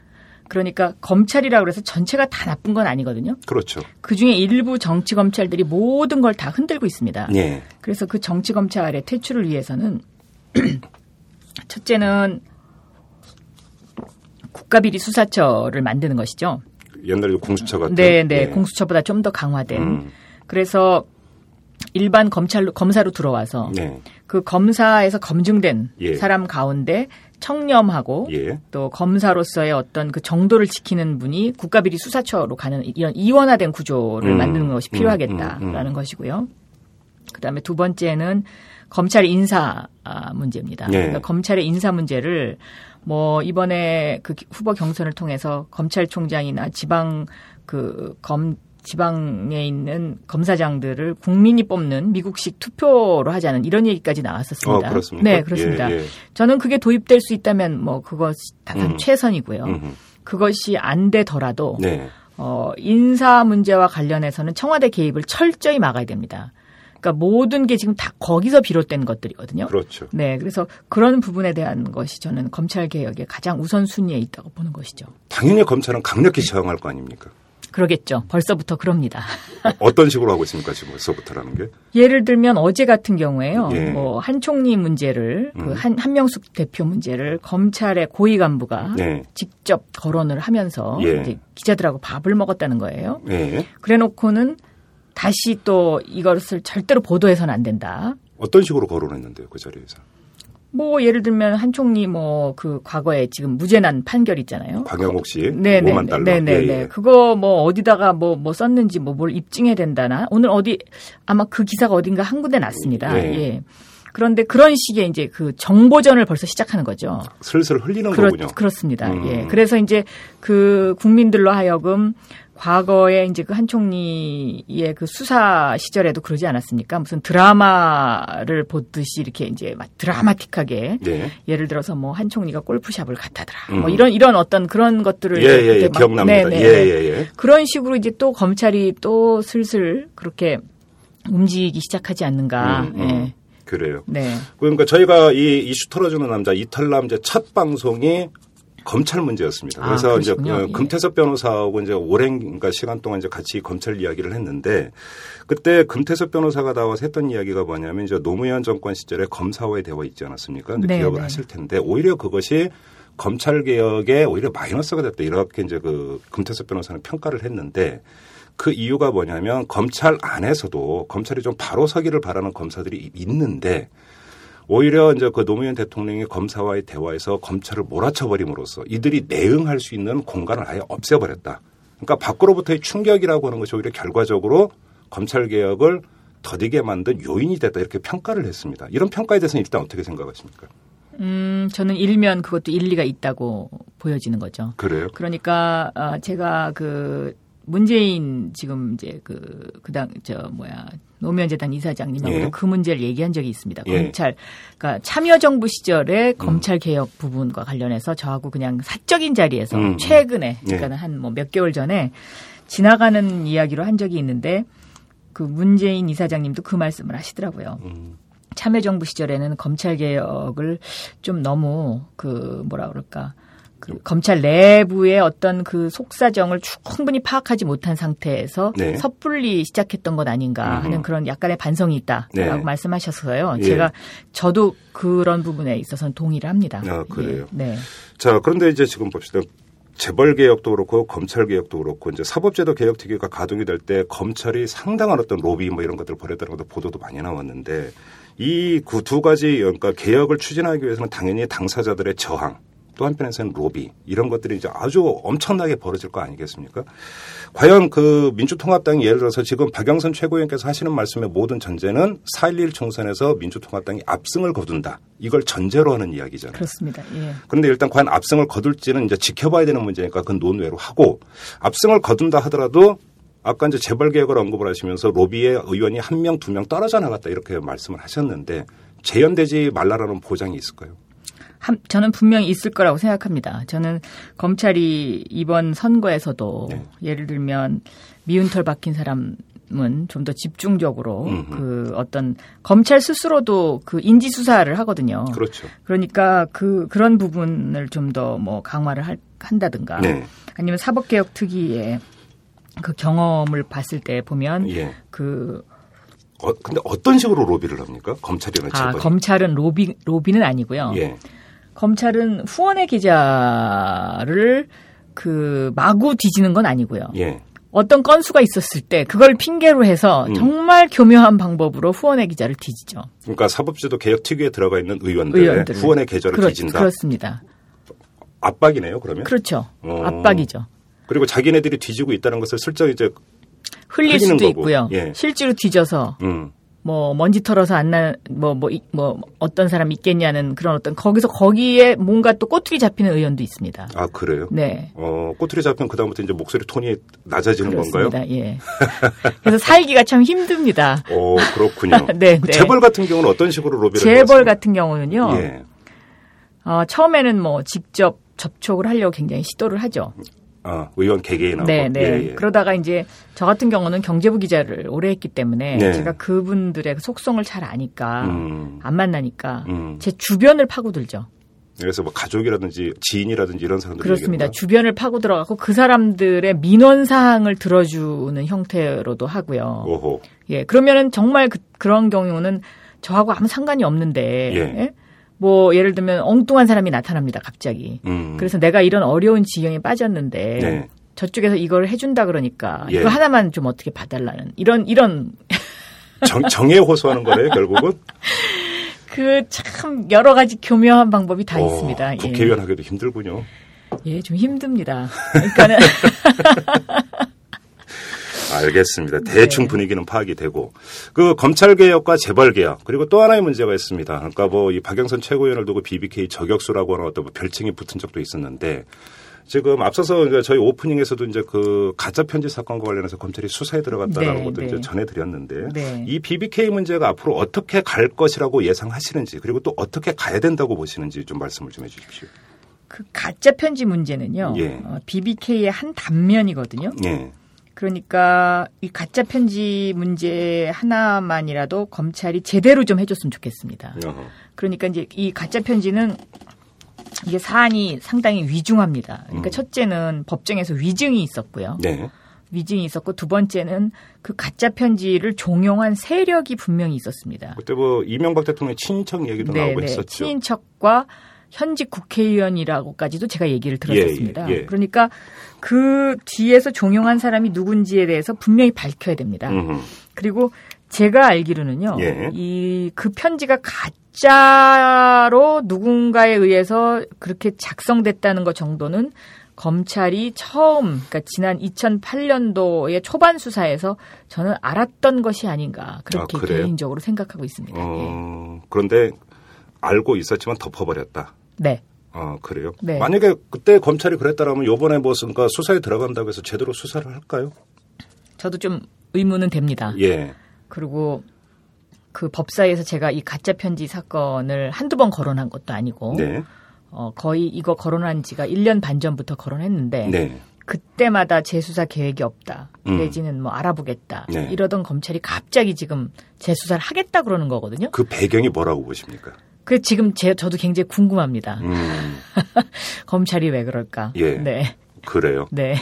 그러니까 검찰이라고 해서 전체가 다 나쁜 건 아니거든요. 그렇죠. 그 중에 일부 정치 검찰들이 모든 걸 다 흔들고 있습니다. 예. 그래서 그 정치 검찰의 퇴출을 위해서는 첫째는 국가비리 수사처를 만드는 것이죠. 옛날에 공수처 같은. 네, 네. 예. 공수처보다 좀 더 강화된. 음. 그래서 일반 검찰로 검사로 들어와서 네. 그 검사에서 검증된 예. 사람 가운데 청렴하고 예. 또 검사로서의 어떤 그 정도를 지키는 분이 국가비리 수사처로 가는 이런 이원화된 구조를 음, 만드는 것이 음, 필요하겠다라는 음, 음. 것이고요. 그다음에 두 번째는 검찰 인사 아, 문제입니다. 네. 그러니까 검찰의 인사 문제를 뭐 이번에 그 후보 경선을 통해서 검찰총장이나 지방 그 검 지방에 있는 검사장들을 국민이 뽑는 미국식 투표로 하자는 이런 얘기까지 나왔었습니다. 어, 그렇습니까? 네, 그렇습니다. 예, 예. 저는 그게 도입될 수 있다면 뭐 그것 가장 음. 최선이고요. 음흠. 그것이 안 되더라도 네. 어, 인사 문제와 관련해서는 청와대 개입을 철저히 막아야 됩니다. 그러니까 모든 게 지금 다 거기서 비롯된 것들이거든요. 그렇죠. 네, 그래서 그런 부분에 대한 것이 저는 검찰 개혁의 가장 우선 순위에 있다고 보는 것이죠. 당연히 검찰은 강력히 저항할 거 아닙니까? 그러겠죠. 벌써부터 그럽니다. 어떤 식으로 하고 있습니까? 지금 벌써부터라는 게. 예를 들면 어제 같은 경우에요. 예. 뭐 한 총리 문제를 음. 그 한, 한명숙 대표 문제를 검찰의 고위 간부가 네. 직접 거론을 하면서 예. 기자들하고 밥을 먹었다는 거예요. 네. 그래놓고는 다시 또 이것을 절대로 보도해서는 안 된다. 어떤 식으로 거론했는데요, 그 자리에서. 뭐 예를 들면 한 총리 뭐 그 과거에 지금 무죄난 판결 있잖아요. 박영옥 씨 네네 5만 달러. 네네 예, 네 예. 그거 뭐 어디다가 뭐뭐 썼는지 뭐 뭘 입증해야 된다나 오늘 어디 아마 그 기사가 어딘가 한 군데 났습니다. 예. 예. 그런데 그런 식의 이제 그 정보전을 벌써 시작하는 거죠. 슬슬 흘리는 그렇, 거군요. 그렇습니다. 음. 예. 그래서 이제 그 국민들로 하여금 과거에 이제 그 한 총리의 그 수사 시절에도 그러지 않았습니까? 무슨 드라마를 보듯이 이렇게 이제 막 드라마틱하게 네. 예를 들어서 뭐 한 총리가 골프샵을 갔다더라. 음. 뭐 이런 이런 어떤 그런 것들을 예, 예, 예, 기억납니다. 네, 예, 네, 네. 예, 예. 그런 식으로 이제 또 검찰이 또 슬슬 그렇게 움직이기 시작하지 않는가. 음, 음. 예. 그래요. 네. 그러니까 저희가 이 이슈 털어주는 남자 이탈남제 첫 방송이 검찰 문제였습니다. 아, 그래서 이제 그러시군요. 그 예. 금태섭 변호사하고 이제 오랜 그러니까 시간 동안 이제 같이 검찰 이야기를 했는데 그때 금태섭 변호사가 나와서 했던 이야기가 뭐냐면 이제 노무현 정권 시절에 검사와의 대화 있지 않았습니까? 네, 기억을 네. 하실 텐데 오히려 그것이 검찰 개혁에 오히려 마이너스가 됐다 이렇게 이제 그 금태섭 변호사는 평가를 했는데 그 이유가 뭐냐면 검찰 안에서도 검찰이 좀 바로 서기를 바라는 검사들이 있는데 오히려 이제 그 노무현 대통령이 검사와의 대화에서 검찰을 몰아쳐버림으로써 이들이 내응할 수 있는 공간을 아예 없애버렸다. 그러니까 밖으로부터의 충격이라고 하는 것이 오히려 결과적으로 검찰 개혁을 더디게 만든 요인이 됐다 이렇게 평가를 했습니다. 이런 평가에 대해서는 일단 어떻게 생각하십니까? 음, 저는 일면 그것도 일리가 있다고 보여지는 거죠. 그래요? 그러니까 아, 제가 그 문재인 지금 이제 그 그당 저 뭐야 노무현 재단 이사장님하고 예. 그 문제를 얘기한 적이 있습니다. 예. 검찰 그러니까 참여 정부 시절에 검찰 개혁 부분과 관련해서 저하고 그냥 사적인 자리에서 음. 최근에 예. 그러니까 한뭐 몇 개월 전에 지나가는 이야기로 한 적이 있는데 그 문재인 이사장님도 그 말씀을 하시더라고요. 음, 참여정부 시절에는 검찰 개혁을 좀 너무 그 뭐라 그럴까 그 검찰 내부의 어떤 그 속사정을 충분히 파악하지 못한 상태에서 네. 섣불리 시작했던 것 아닌가 하는. 그런 약간의 반성이 있다라고 네. 말씀하셔서요. 예. 제가 저도 그런 부분에 있어서는 동의를 합니다. 아, 그래요? 예. 네. 자, 그런데 이제 지금 봅시다. 재벌 개혁도 그렇고 검찰 개혁도 그렇고 이제 사법제도 개혁 특위가 가동이 될 때 검찰이 상당한 어떤 로비 뭐 이런 것들을 벌였다는 것도 보도도 많이 나왔는데 이그두 가지 그러니까 개혁을 추진하기 위해서는 당연히 당사자들의 저항 또 한편에서는 로비 이런 것들이 이제 아주 엄청나게 벌어질 거 아니겠습니까? 과연 그 민주통합당이 예를 들어서 지금 박영선 최고위원께서 하시는 말씀의 모든 전제는 4.11 총선에서 민주통합당이 압승을 거둔다. 이걸 전제로 하는 이야기잖아요. 그렇습니다. 예. 그런데 일단 과연 압승을 거둘지는 이제 지켜봐야 되는 문제니까 그건 논외로 하고 압승을 거둔다 하더라도 아까 이제 재벌 개혁을 언급을 하시면서 로비의 의원이 한 명, 두 명 떨어져 나갔다 이렇게 말씀을 하셨는데 재연되지 말라라는 보장이 있을까요? 한- 저는 분명히 있을 거라고 생각합니다. 저는 검찰이 이번 선거에서도 네. 예를 들면 미운 털 박힌 사람 은 좀 더 집중적으로 음흠. 그 어떤 검찰 스스로도 그 인지 수사를 하거든요. 그렇죠. 그러니까 그 그런 부분을 좀 더 뭐 강화를 할- 한다든가 네. 아니면 사법개혁 특위의 그 경험을 봤을 때 보면 예. 그 어, 근데 어떤 식으로 로비를 합니까? 검찰이나 아, 재벌이. 검찰은 로비 로비는 아니고요. 예. 검찰은 후원의 계좌를 그 마구 뒤지는 건 아니고요. 예. 어떤 건수가 있었을 때 그걸 핑계로 해서 음. 정말 교묘한 방법으로 후원의 기자를 뒤지죠. 그러니까 사법제도 개혁 특위에 들어가 있는 의원들의 의원들을. 후원의 계좌를 그렇, 뒤진다. 그렇습니다. 압박이네요, 그러면. 그렇죠. 어. 압박이죠. 그리고 자기네들이 뒤지고 있다는 것을 슬쩍 이제 흘릴 수도 거고. 있고요. 예. 실제로 뒤져서 음. 뭐 먼지 털어서 안나뭐뭐 뭐 어떤 사람 있겠냐는 그런 어떤 거기서 거기에 뭔가 또 꼬투리 잡히는 의원도 있습니다. 아 그래요? 네. 어 꼬투리 잡히면 그 다음부터 이제 목소리 톤이 낮아지는 건가요? 그렇습니다. 예. 그래서 살기가 참 힘듭니다. 어 그렇군요. 네, 그 네. 재벌 같은 경우는 어떤 식으로 로비를 재벌? 같은 경우는요. 예. 어, 처음에는 뭐 직접 접촉을 하려고 굉장히 시도를 하죠. 아 의원 개개인하고. 네, 네. 예, 예. 그러다가 이제 저 같은 경우는 경제부 기자를 오래 했기 때문에 네. 제가 그분들의 속성을 잘 아니까 음. 안 만나니까 음. 제 주변을 파고들죠. 그래서 뭐 가족이라든지 지인이라든지 이런 사람들이 그렇습니다. 얘기하는 주변을 파고 들어가고 그 사람들의 민원 사항을 들어주는 형태로도 하고요. 오호. 예, 그러면은 정말 그, 런 경우는 저하고 아무 상관이 없는데, 예. 예? 뭐 예를 들면 엉뚱한 사람이 나타납니다, 갑자기. 음. 그래서 내가 이런 어려운 지경에 빠졌는데 네. 저쪽에서 이걸 해준다 그러니까 예. 이거 하나만 좀 어떻게 봐달라는 이런 이런 정, 정에 호소하는 거래요 결국은. 그 참 여러 가지 교묘한 방법이 다 어, 있습니다. 예. 국회의원 하기도 힘들군요. 예, 좀 힘듭니다. 그러니까는 알겠습니다. 네. 대충 분위기는 파악이 되고 그 검찰 개혁과 재벌 개혁 그리고 또 하나의 문제가 있습니다. 그러니까 뭐 이 박영선 최고위원을 두고 BBK 저격수라고 하는 어떤 뭐 별칭이 붙은 적도 있었는데 지금 앞서서 저희 오프닝에서도 이제 그 가짜 편지 사건과 관련해서 검찰이 수사에 들어갔다는 네, 것도 네. 이제 전해드렸는데 네. 이 BBK 문제가 앞으로 어떻게 갈 것이라고 예상하시는지 그리고 또 어떻게 가야 된다고 보시는지 좀 말씀을 좀 해주십시오. 그 가짜 편지 문제는요. 예. 어, BBK의 한 단면이거든요. 예. 그러니까 이 가짜 편지 문제 하나만이라도 검찰이 제대로 좀 해줬으면 좋겠습니다. 어허. 그러니까 이제 이 가짜 편지는 이게 사안이 상당히 위중합니다. 그러니까 음. 첫째는 법정에서 위증이 있었고요. 네. 위증이 있었고 두 번째는 그 가짜 편지를 종용한 세력이 분명히 있었습니다. 그때 뭐 이명박 대통령 친인척 얘기도 나오고 했었죠. 네, 친인척과 현직 국회의원이라고까지도 제가 얘기를 들었었습니다. 예, 예. 그러니까 그 뒤에서 종용한 사람이 누군지에 대해서 분명히 밝혀야 됩니다. 음흠. 그리고 제가 알기로는요, 예. 이그 편지가 가짜로 누군가에 의해서 그렇게 작성됐다는 것 정도는 검찰이 처음, 그러니까 지난 2008년도의 초반 수사에서 저는 알았던 것이 아닌가 그렇게 아? 개인적으로 생각하고 있습니다. 예. 어, 그런데 알고 있었지만 덮어버렸다. 네. 아, 그래요? 네. 만약에 그때 검찰이 그랬다라면 요번에 뭐, 그러니까 수사에 들어간다고 해서 제대로 수사를 할까요? 저도 좀 의문은 됩니다. 예. 그리고 그 법사위에서 제가 이 가짜 편지 사건을 한두 번 거론한 것도 아니고 네. 어, 거의 이거 거론한 지가 1년 반 전부터 거론했는데 네. 그때마다 재수사 계획이 없다. 음. 내지는 뭐 알아보겠다. 네. 이러던 검찰이 갑자기 지금 재수사를 하겠다 그러는 거거든요. 그 배경이 뭐라고 보십니까? 그 지금 제 저도 굉장히 궁금합니다. 음, 검찰이 왜 그럴까? 예. 네. 그래요. 네.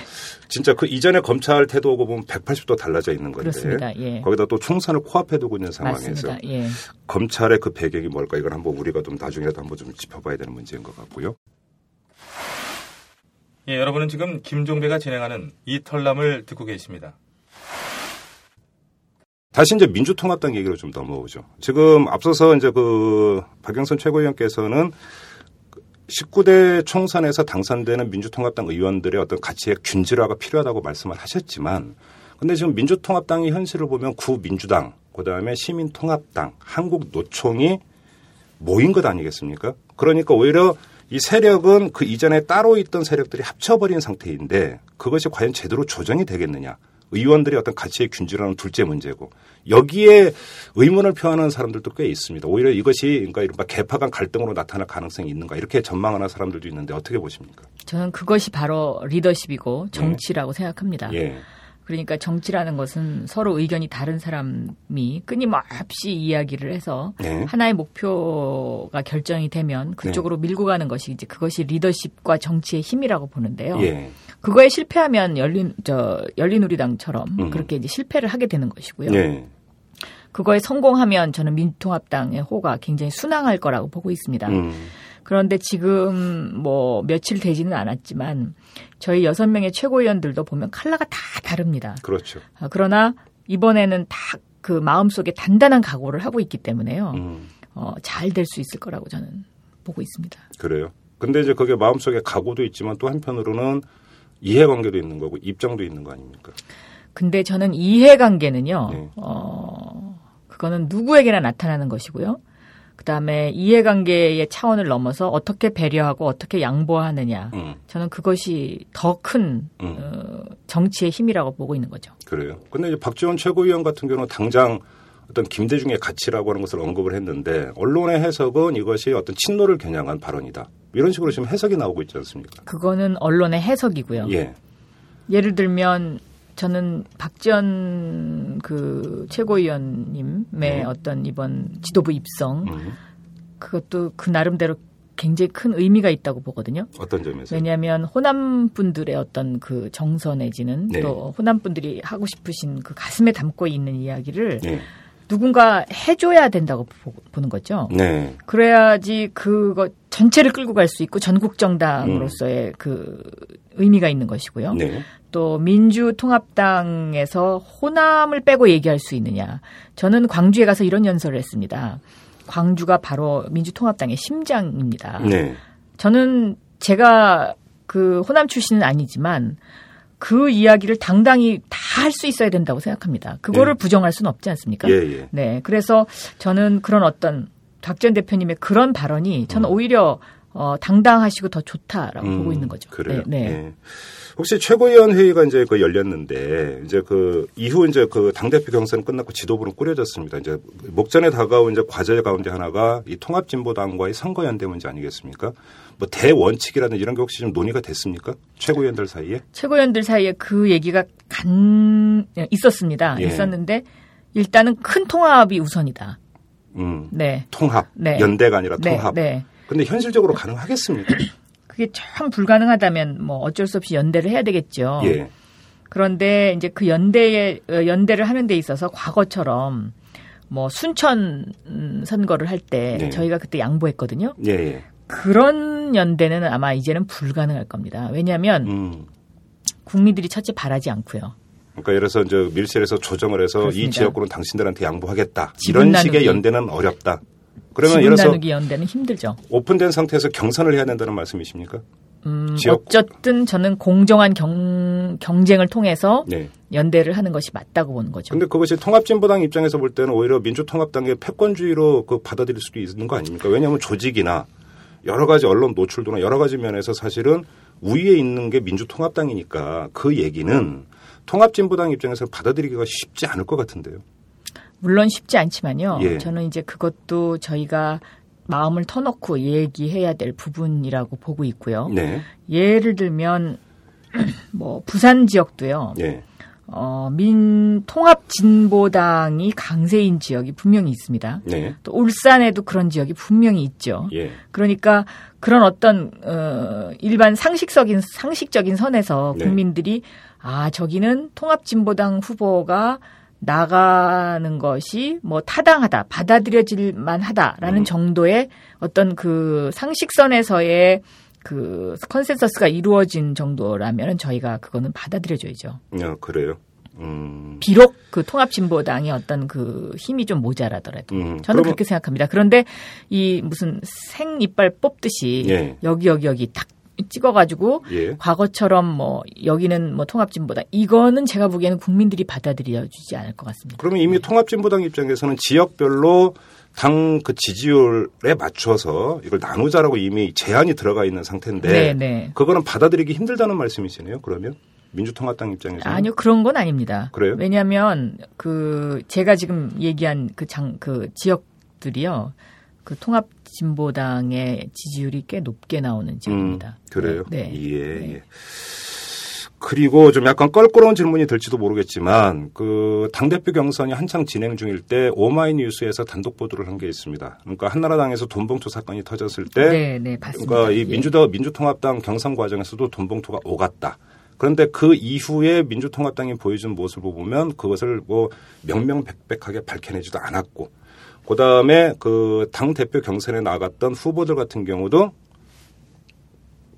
진짜 그 이전에 검찰 태도하고 보면 180도 달라져 있는 건데. 그렇습니다. 예. 거기다 또 총선을 코앞에 두고 있는 상황에서. 예. 검찰의 그 배경이 뭘까 이걸 한번 우리가 좀 나중에라도 한번 좀 짚어봐야 되는 문제인 것 같고요. 예, 여러분은 지금 김종배가 진행하는 이털남을 듣고 계십니다. 다시 이제 민주통합당 얘기로 좀 넘어오죠. 지금 앞서서 이제 그 박영선 최고위원께서는 19대 총선에서 당선되는 민주통합당 의원들의 어떤 가치의 균질화가 필요하다고 말씀을 하셨지만 근데 지금 민주통합당의 현실을 보면 구민주당, 그다음에 시민통합당, 한국노총이 모인 것 아니겠습니까? 그러니까 오히려 이 세력은 그 이전에 따로 있던 세력들이 합쳐버린 상태인데 그것이 과연 제대로 조정이 되겠느냐. 의원들의 어떤 가치의 균질화는 둘째 문제고 여기에 의문을 표하는 사람들도 꽤 있습니다. 오히려 이것이 그러니까 이른바 개파 간 갈등으로 나타날 가능성이 있는가 이렇게 전망하는 사람들도 있는데 어떻게 보십니까? 저는 그것이 바로 리더십이고 정치라고 생각합니다. 예. 그러니까 정치라는 것은 서로 의견이 다른 사람이 끊임없이 이야기를 해서 네. 하나의 목표가 결정이 되면 그쪽으로 밀고 가는 것이 이제 그것이 리더십과 정치의 힘이라고 보는데요. 예. 그거에 실패하면 열린 저 열린우리당처럼 음. 그렇게 이제 실패를 하게 되는 것이고요. 예. 그거에 성공하면 저는 민통합당의 호가 굉장히 순항할 거라고 보고 있습니다. 음. 그런데 지금 뭐 며칠 되지는 않았지만 저희 여섯 명의 최고위원들도 보면 칼라가 다 다릅니다. 그렇죠. 아, 그러나 이번에는 다 그 마음속에 단단한 각오를 하고 있기 때문에요. 음, 어, 잘 될 수 있을 거라고 저는 보고 있습니다. 그래요. 근데 이제 그게 마음속에 각오도 있지만 또 한편으로는 이해관계도 있는 거고 입장도 있는 거 아닙니까? 근데 저는 이해관계는요, 네. 어, 그거는 누구에게나 나타나는 것이고요. 그 다음에 이해관계의 차원을 넘어서 어떻게 배려하고 어떻게 양보하느냐. 음, 저는 그것이 더큰 음. 어, 정치의 힘이라고 보고 있는 거죠. 그래요. 근데 이제 박지원 최고위원 같은 경우는 당장 어떤 김대중의 가치라고 하는 것을 언급을 했는데 언론의 해석은 이것이 어떤 친노를 겨냥한 발언이다. 이런 식으로 지금 해석이 나오고 있지 않습니까? 그거는 언론의 해석이고요. 예. 예를 들면 저는 박지원 그 최고위원님의 어떤 이번 지도부 입성 음, 그것도 그 나름대로 굉장히 큰 의미가 있다고 보거든요. 어떤 점에서? 왜냐하면 호남 분들의 어떤 그 정서 내지는 네. 또 호남 분들이 하고 싶으신 그 가슴에 담고 있는 이야기를 네. 누군가 해줘야 된다고 보, 보는 거죠. 네. 그래야지 그거 전체를 끌고 갈 수 있고 전국 정당으로서의 그 의미가 있는 것이고요. 음. 네. 또 민주통합당에서 호남을 빼고 얘기할 수 있느냐. 저는 광주에 가서 이런 연설을 했습니다. 광주가 바로 민주통합당의 심장입니다. 네. 저는 제가 그 호남 출신은 아니지만 그 이야기를 당당히 다 할 수 있어야 된다고 생각합니다. 그거를 네. 부정할 수는 없지 않습니까? 예, 예. 네. 그래서 저는 그런 어떤 박전 대표님의 그런 발언이 저는 오히려 어, 당당하시고 더 좋다라고 음, 보고 있는 거죠. 그래요. 네. 네. 예. 혹시 최고위원 회의가 이제 그 열렸는데 이제 그 이후 이제 그 당대표 경선 끝났고 지도부는 꾸려졌습니다. 이제 목전에 다가온 이제 과제 가운데 하나가 이 통합진보당과의 선거연대 문제 아니겠습니까? 뭐 대원칙이라든지 이런 게 혹시 좀 논의가 됐습니까? 최고위원들 사이에? 최고위원들 사이에 그 얘기가 간 있었습니다. 예. 있었는데 일단은 큰 통합이 우선이다. 음. 네. 통합. 네. 연대가 아니라 네, 통합. 네. 근데 현실적으로 가능하겠습니까? 그게 참 불가능하다면 뭐 어쩔 수 없이 연대를 해야 되겠죠. 예. 그런데 이제 그 연대에 어, 연대를 하는 데 있어서 과거처럼 뭐 순천 음, 선거를 할때 네. 저희가 그때 양보했거든요. 예, 예. 그런 연대는 아마 이제는 불가능할 겁니다. 왜냐하면 음. 국민들이 첫째 바라지 않고요. 그러니까 예를 들어서 이제 밀실에서 조정을 해서 이 그렇습니다. 지역구는 당신들한테 양보하겠다. 이런 식의 나누기. 연대는 어렵다. 그러면 예를 들어서 나누기 연대는 힘들죠. 오픈된 상태에서 경선을 해야 된다는 말씀이십니까? 음, 어쨌든 저는 공정한 경, 경쟁을 통해서 네. 연대를 하는 것이 맞다고 보는 거죠. 근데 그것이 통합진보당 입장에서 볼 때는 오히려 민주통합당의 패권주의로 그 받아들일 수도 있는 거 아닙니까? 왜냐하면 조직이나 여러 가지 언론 노출도나 여러 가지 면에서 사실은 우위에 있는 게 민주통합당이니까 그 얘기는 통합진보당 입장에서 받아들이기가 쉽지 않을 것 같은데요. 물론 쉽지 않지만요. 예. 저는 이제 그것도 저희가 마음을 터놓고 얘기해야 될 부분이라고 보고 있고요. 네. 예를 들면 뭐 부산 지역도요. 예. 어, 민 통합 진보당이 강세인 지역이 분명히 있습니다. 네. 또 울산에도 그런 지역이 분명히 있죠. 예. 그러니까 그런 어떤 어 일반 상식적인 상식적인 선에서 네. 국민들이 아 저기는 통합진보당 후보가 나가는 것이 뭐 타당하다 받아들여질 만하다라는 음. 정도의 어떤 그 상식선에서의 그 컨센서스가 이루어진 정도라면 저희가 그거는 받아들여줘야죠. 어, 그래요. 음. 비록 그 통합진보당의 어떤 그 힘이 좀 모자라더라도 음. 저는 그러면- 그렇게 생각합니다. 그런데 이 무슨 생 이빨 뽑듯이 예. 여기 여기 여기 딱 찍어가지고 예. 과거처럼 뭐 여기는 뭐 통합진보당 이거는 제가 보기에는 국민들이 받아들여주지 않을 것 같습니다. 그러면 이미 통합진보당 입장에서는 지역별로 당 그 지지율에 맞춰서 이걸 나누자라고 이미 제한이 들어가 있는 상태인데 네, 네. 그거는 받아들이기 힘들다는 말씀이시네요. 그러면 민주통합당 입장에서 아니요 그런 건 아닙니다. 그래요? 왜냐하면 그 제가 지금 얘기한 그장그 지역들이요 그 통합진보당의 지지율이 꽤 높게 나오는 지역입니다. 그래요? 네. 예, 네. 예. 그리고 좀 약간 껄끄러운 질문이 될지도 모르겠지만 그 당대표 경선이 한창 진행 중일 때 오마이뉴스에서 단독 보도를 한 게 있습니다. 그러니까 한나라당에서 돈봉투 사건이 터졌을 때 네, 네, 봤습니다. 그러니까 이 예. 민주당 민주통합당 경선 과정에서도 돈봉투가 오갔다. 그런데 그 이후에 민주통합당이 보여준 모습을 보면 그것을 뭐 명명백백하게 밝혀내지도 않았고 그다음에 그 당 대표 경선에 나갔던 후보들 같은 경우도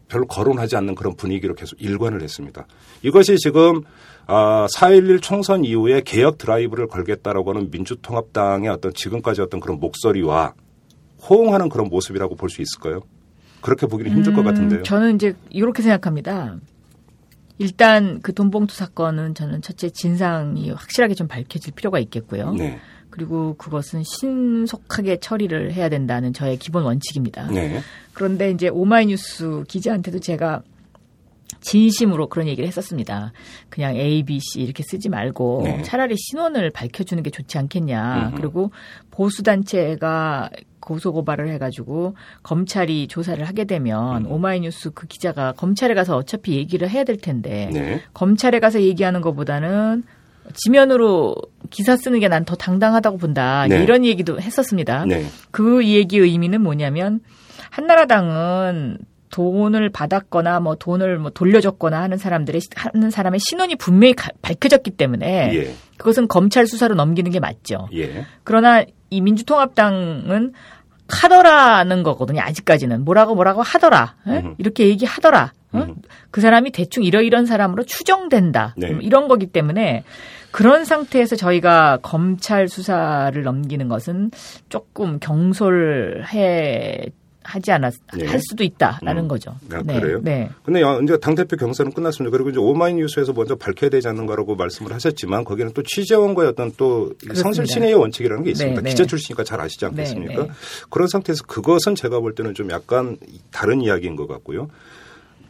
별로 거론하지 않는 그런 분위기로 계속 일관을 했습니다. 이것이 지금 아, 4.11 총선 이후에 개혁 드라이브를 걸겠다라고 하는 민주통합당의 어떤 지금까지 어떤 그런 목소리와 호응하는 그런 모습이라고 볼 수 있을까요? 그렇게 보기는 힘들 것 음, 같은데요. 저는 이제 이렇게 생각합니다. 일단 그 돈봉투 사건은 저는 첫째 진상이 확실하게 좀 밝혀질 필요가 있겠고요. 네. 그리고 그것은 신속하게 처리를 해야 된다는 저의 기본 원칙입니다. 네. 그런데 이제 오마이뉴스 기자한테도 제가 진심으로 그런 얘기를 했었습니다. 그냥 A, B, C 이렇게 쓰지 말고 네. 차라리 신원을 밝혀주는 게 좋지 않겠냐. 음흠. 그리고 보수단체가 고소고발을 해가지고 검찰이 조사를 하게 되면 음. 오마이뉴스 그 기자가 검찰에 가서 어차피 얘기를 해야 될 텐데 네. 검찰에 가서 얘기하는 것보다는 지면으로 기사 쓰는 게 난 더 당당하다고 본다. 네. 이런 얘기도 했었습니다. 네. 그 얘기의 의미는 뭐냐면 한나라당은 돈을 받았거나 뭐 돈을 뭐 돌려줬거나 하는 사람들의 하는 사람의 신원이 분명히 가- 밝혀졌기 때문에 예. 그것은 검찰 수사로 넘기는 게 맞죠. 예. 그러나 이 민주통합당은 하더라는 거거든요. 아직까지는 뭐라고 뭐라고 하더라. 예? 음흠. 이렇게 얘기하더라. 어? 그 사람이 대충 이러이런 사람으로 추정된다. 네. 음, 이런 거기 때문에 그런 상태에서 저희가 검찰 수사를 넘기는 것은 조금 경솔해 하지 않았 네. 할 수도 있다라는 음. 거죠. 아, 네. 그래요? 네. 근데 여- 이제 당 대표 경선은 끝났습니다. 그리고 이제 오마이뉴스에서 먼저 밝혀야 되지 않는가라고 말씀을 하셨지만 거기는 또 취재원과의 어떤 또 그렇습니다. 성실신의의 원칙이라는 게 있습니다. 네, 네. 기자 출신이니까 잘 아시지 않겠습니까? 네, 네. 그런 상태에서 그것은 제가 볼 때는 좀 약간 다른 이야기인 것 같고요.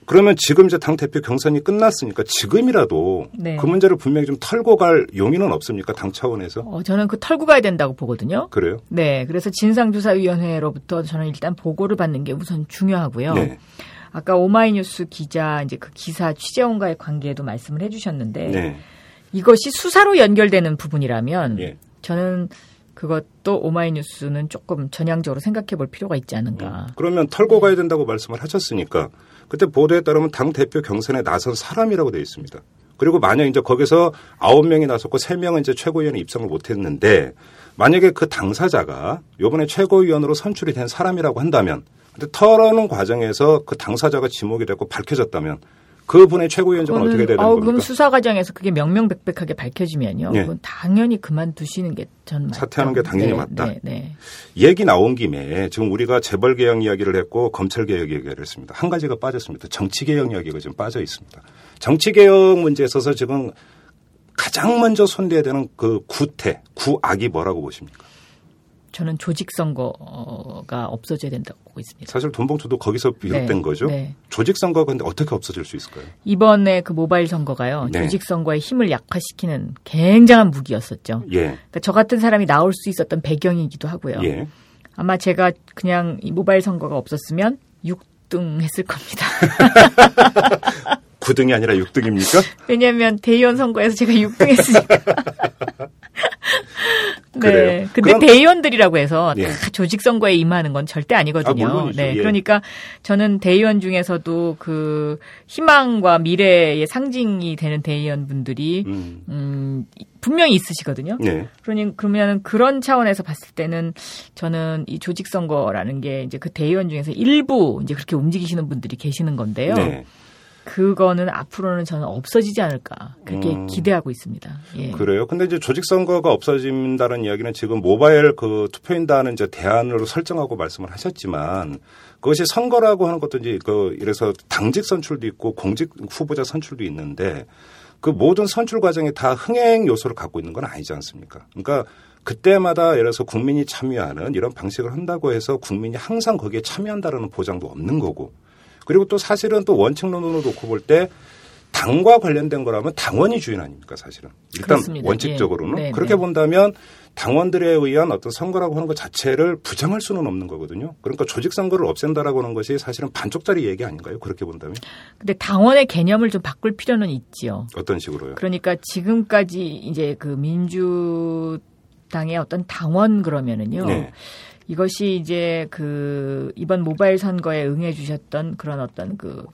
그러면 지금 이제 당 대표 경선이 끝났으니까 지금이라도 네. 그 문제를 분명히 좀 털고 갈 용의는 없습니까? 당 차원에서? 어, 저는 그 털고 가야 된다고 보거든요. 그래요? 네. 그래서 진상조사위원회로부터 저는 일단 보고를 받는 게 우선 중요하고요. 네. 아까 오마이뉴스 기자 이제 그 기사 취재원과의 관계에도 말씀을 해주셨는데 네. 이것이 수사로 연결되는 부분이라면 예. 저는 그것도 오마이뉴스는 조금 전향적으로 생각해 볼 필요가 있지 않은가. 그러면 털고 가야 된다고 말씀을 하셨으니까 그때 보도에 따르면 당 대표 경선에 나선 사람이라고 되어 있습니다. 그리고 만약 이제 거기서 아홉 명이 나섰고 세 명은 이제 최고위원에 입성을 못 했는데 만약에 그 당사자가 요번에 최고위원으로 선출이 된 사람이라고 한다면 근데 털어는 과정에서 그 당사자가 지목이 됐고 밝혀졌다면 그분의 최고위원장은 어떻게 되는 어, 겁니까? 그럼 수사 과정에서 그게 명명백백하게 밝혀지면요. 예. 그건 당연히 그만두시는 게전 맞다. 사퇴하는 게 당연히 네, 맞다. 네, 네. 얘기 나온 김에 지금 우리가 재벌 개혁 이야기를 했고 검찰 개혁 이야기를 했습니다. 한 가지가 빠졌습니다. 정치 개혁 이야기가 지금 빠져 있습니다. 정치 개혁 문제에 있어서 지금 가장 먼저 손대야 되는 그 구태, 구악이 뭐라고 보십니까? 저는 조직 선거가 없어져야 된다고 보고 있습니다. 사실 돈봉투도 거기서 비롯된 네, 거죠. 네. 조직 선거가 근데 어떻게 없어질 수 있을까요? 이번에 그 모바일 선거가요. 네. 조직 선거의 힘을 약화시키는 굉장한 무기였었죠. 예, 그러니까 저 같은 사람이 나올 수 있었던 배경이기도 하고요. 예. 아마 제가 그냥 이 모바일 선거가 없었으면 6등 했을 겁니다. 9등이 아니라 6등입니까? 왜냐하면 대의원 선거에서 제가 6등 했으니까. 그래요? 네. 근데 그럼- 대의원들이라고 해서 예. 다 조직 선거에 임하는 건 절대 아니거든요. 아. 네. 예. 그러니까 저는 대의원 중에서도 그 희망과 미래의 상징이 되는 대의원 분들이 음, 음, 분명히 있으시거든요. 네. 그러니 그러면 그런 차원에서 봤을 때는 저는 이 조직 선거라는 게 이제 그 대의원 중에서 일부 이제 그렇게 움직이시는 분들이 계시는 건데요. 네. 그거는 앞으로는 저는 없어지지 않을까 그렇게 음. 기대하고 있습니다. 예. 그래요. 근데 이제 조직 선거가 없어진다는 이야기는 지금 모바일 그 투표인단은 이제 대안으로 설정하고 말씀을 하셨지만 그것이 선거라고 하는 것도 이제 그 이래서 당직 선출도 있고 공직 후보자 선출도 있는데 그 모든 선출 과정이 다 흥행 요소를 갖고 있는 건 아니지 않습니까? 그러니까 그때마다 예를 들어서 국민이 참여하는 이런 방식을 한다고 해서 국민이 항상 거기에 참여한다라는 보장도 없는 거고 그리고 또 사실은 또 원칙론으로 놓고 볼 때 당과 관련된 거라면 당원이 주인 아닙니까 사실은 일단 그렇습니다. 원칙적으로는 예. 네, 그렇게 네. 본다면 본다면 당원들에 의한 어떤 선거라고 하는 것 자체를 부정할 수는 없는 거거든요. 그러니까 조직 선거를 없앤다라고 하는 것이 사실은 반쪽짜리 얘기 아닌가요? 그렇게 본다면 근데 당원의 개념을 좀 바꿀 필요는 있지요. 어떤 식으로요? 그러니까 지금까지 이제 그 민주 당의 어떤 당원 그러면은요. 네. 이것이 이제 그 이번 모바일 선거에 응해 주셨던 그런 어떤 그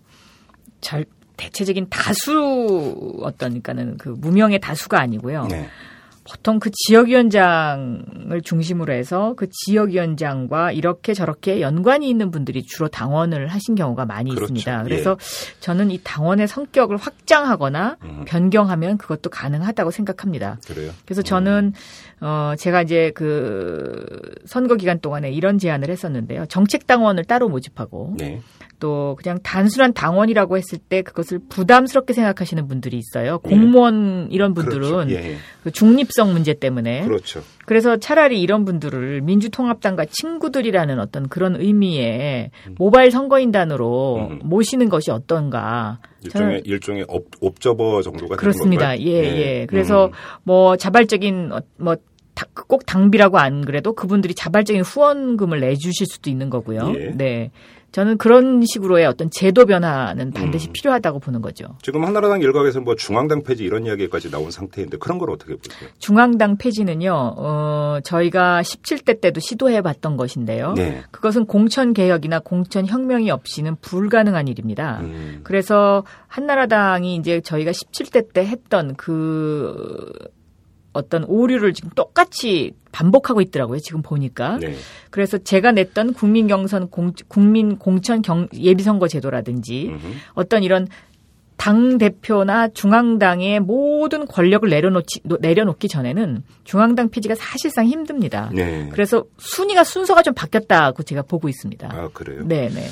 절, 대체적인 다수 어떤 그러니까는 그 무명의 다수가 아니고요. 네. 보통 그 지역위원장을 중심으로 해서 그 지역위원장과 이렇게 저렇게 연관이 있는 분들이 주로 당원을 하신 경우가 많이 그렇죠. 있습니다. 예. 그래서 저는 이 당원의 성격을 확장하거나 음. 변경하면 그것도 가능하다고 생각합니다. 그래요. 그래서 저는 어 제가 이제 그 선거 기간 동안에 이런 제안을 했었는데요. 정책 당원을 따로 모집하고 네. 또 그냥 단순한 당원이라고 했을 때 그것을 부담스럽게 생각하시는 분들이 있어요. 예. 공무원 이런 분들은 그렇죠. 예, 예. 그 중립성 문제 때문에 그렇죠. 그래서 차라리 이런 분들을 민주통합당과 친구들이라는 어떤 그런 의미의 음. 모바일 선거인단으로 음. 모시는 것이 어떤가. 일종의 일종의 옵, 옵저버 정도가 그렇습니다. 건가요? 예, 예. 그래서 뭐 자발적인 어, 뭐꼭 당비라고 안 그래도 그분들이 자발적인 후원금을 내주실 수도 있는 거고요. 예. 네. 저는 그런 식으로의 어떤 제도 변화는 반드시 음. 필요하다고 보는 거죠. 지금 한나라당 일각에서 뭐 중앙당 폐지 이런 이야기까지 나온 상태인데 그런 걸 어떻게 보세요? 중앙당 폐지는요, 어, 저희가 17대 때도 시도해 봤던 것인데요. 네. 그것은 공천 개혁이나 공천 혁명이 없이는 불가능한 일입니다. 음, 그래서 한나라당이 이제 저희가 17대 때 했던 그 어떤 오류를 지금 똑같이 반복하고 있더라고요. 지금 보니까. 네. 그래서 제가 냈던 국민 경선 공, 국민 공천 경, 예비선거 제도라든지 음흠. 어떤 이런 당 대표나 중앙당의 모든 권력을 내려놓지 노- 내려놓기 전에는 중앙당 폐지가 사실상 힘듭니다. 네. 그래서 순위가 순서가 좀 바뀌었다고 제가 보고 있습니다. 아 그래요. 네, 네.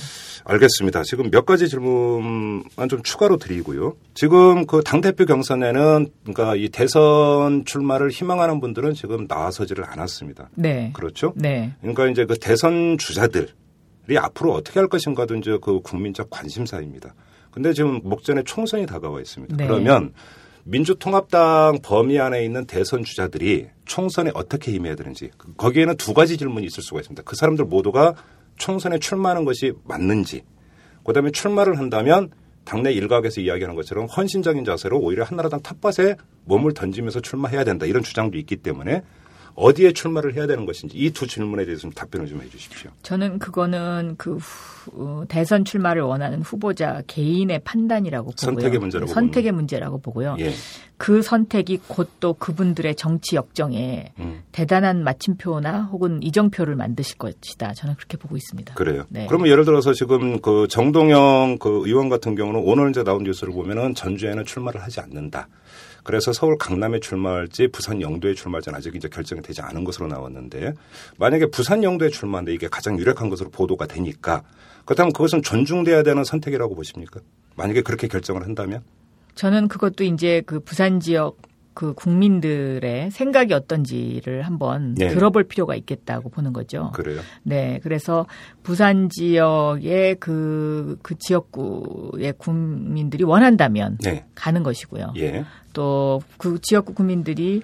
알겠습니다. 지금 몇 가지 질문만 좀 추가로 드리고요. 지금 그 당대표 경선에는 그러니까 이 대선 출마를 희망하는 분들은 지금 나와서지를 않았습니다. 네. 그렇죠? 네. 그러니까 이제 그 대선 주자들이 앞으로 어떻게 할 것인가도 이제 그 국민적 관심사입니다. 근데 지금 목전에 총선이 다가와 있습니다. 네. 그러면 민주통합당 범위 안에 있는 대선 주자들이 총선에 어떻게 임해야 되는지 거기에는 두 가지 질문이 있을 수가 있습니다. 그 사람들 모두가 총선에 출마하는 것이 맞는지 그다음에 출마를 한다면 당내 일각에서 이야기하는 것처럼 헌신적인 자세로 오히려 한나라당 텃밭에 몸을 던지면서 출마해야 된다. 이런 주장도 있기 때문에 어디에 출마를 해야 되는 것인지 이 두 질문에 대해서 좀 답변을 좀 해주십시오. 저는 그거는 그 후- 어, 대선 출마를 원하는 후보자 개인의 판단이라고 보고요. 선택의 문제라고 선택의 문제라고 보고요. 예. 그 선택이 곧 또 그분들의 정치 역정에 음. 대단한 마침표나 혹은 이정표를 만드실 것이다. 저는 그렇게 보고 있습니다. 그래요. 네. 그러면 예를 들어서 지금 그 정동영 그 의원 같은 경우는 오늘 이제 나온 뉴스를 보면은 전주에는 출마를 하지 않는다. 그래서 서울 강남에 출마할지 부산 영도에 출마할지는 아직 이제 결정이 되지 않은 것으로 나왔는데 만약에 부산 영도에 출마한데 이게 가장 유력한 것으로 보도가 되니까 그렇다면 그것은 존중돼야 되는 선택이라고 보십니까? 만약에 그렇게 결정을 한다면? 저는 그것도 이제 그 부산 지역 그 국민들의 생각이 어떤지를 한번 네. 들어볼 필요가 있겠다고 보는 거죠. 그래요. 네, 그래서 부산 지역의 그, 그 지역구의 국민들이 원한다면 네. 가는 것이고요. 예. 또 그 지역구 국민들이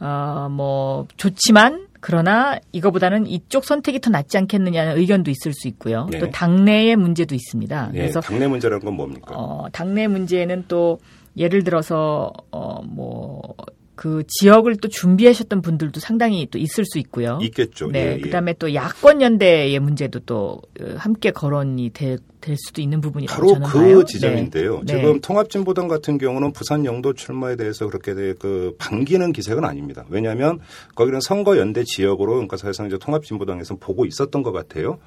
어, 뭐 좋지만 그러나 이거보다는 이쪽 선택이 더 낫지 않겠느냐는 의견도 있을 수 있고요. 네. 또 당내의 문제도 있습니다. 예. 그래서 당내 문제라는 건 뭡니까? 어, 당내 문제는 또 예를 들어서 어, 뭐 그 지역을 또 준비하셨던 분들도 상당히 또 있을 수 있고요. 있겠죠. 네, 예, 예. 그다음에 또 야권 연대의 문제도 또 어, 함께 거론이 될, 될 수도 있는 부분이라고 바로 저는 그 봐요. 지점인데요. 네. 지금 통합진보당 같은 경우는 부산 영도 출마에 대해서 그렇게 돼- 그 반기는 기색은 아닙니다. 왜냐하면 거기는 선거 연대 지역으로 그러니까 사실상 이제 통합진보당에서 보고 있었던 것 같아요.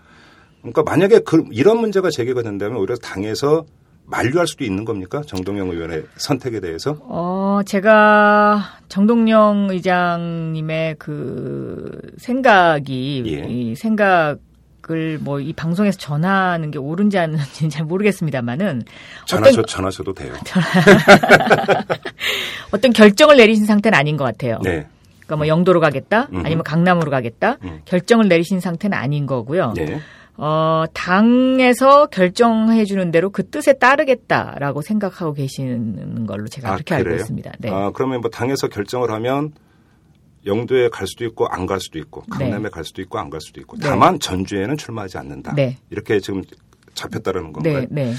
그러니까 만약에 그 이런 문제가 제기가 된다면 오히려 당에서 만류할 수도 있는 겁니까? 정동영 의원의 선택에 대해서? 어, 제가 정동영 의장님의 그 생각이 예. 이 생각을 뭐 이 방송에서 전하는 게 옳은지 아닌지는 잘 모르겠습니다만은 전하셔, 전하셔도 돼요. 어떤 결정을 내리신 상태는 아닌 것 같아요. 네. 그러니까 뭐 영도로 가겠다, 음흠. 아니면 강남으로 가겠다, 음. 결정을 내리신 상태는 아닌 거고요. 네. 어, 당에서 결정해 주는 대로 그 뜻에 따르겠다라고 생각하고 계시는 걸로 제가 아, 그렇게 알고 그래요? 있습니다. 네. 아, 그러면 뭐 당에서 결정을 하면 영도에 갈 수도 있고 안 갈 수도 있고 강남에 네. 갈 수도 있고 안 갈 수도 있고 네. 다만 전주에는 출마하지 않는다. 네. 이렇게 지금 잡혔다는 건가요? 네, 네.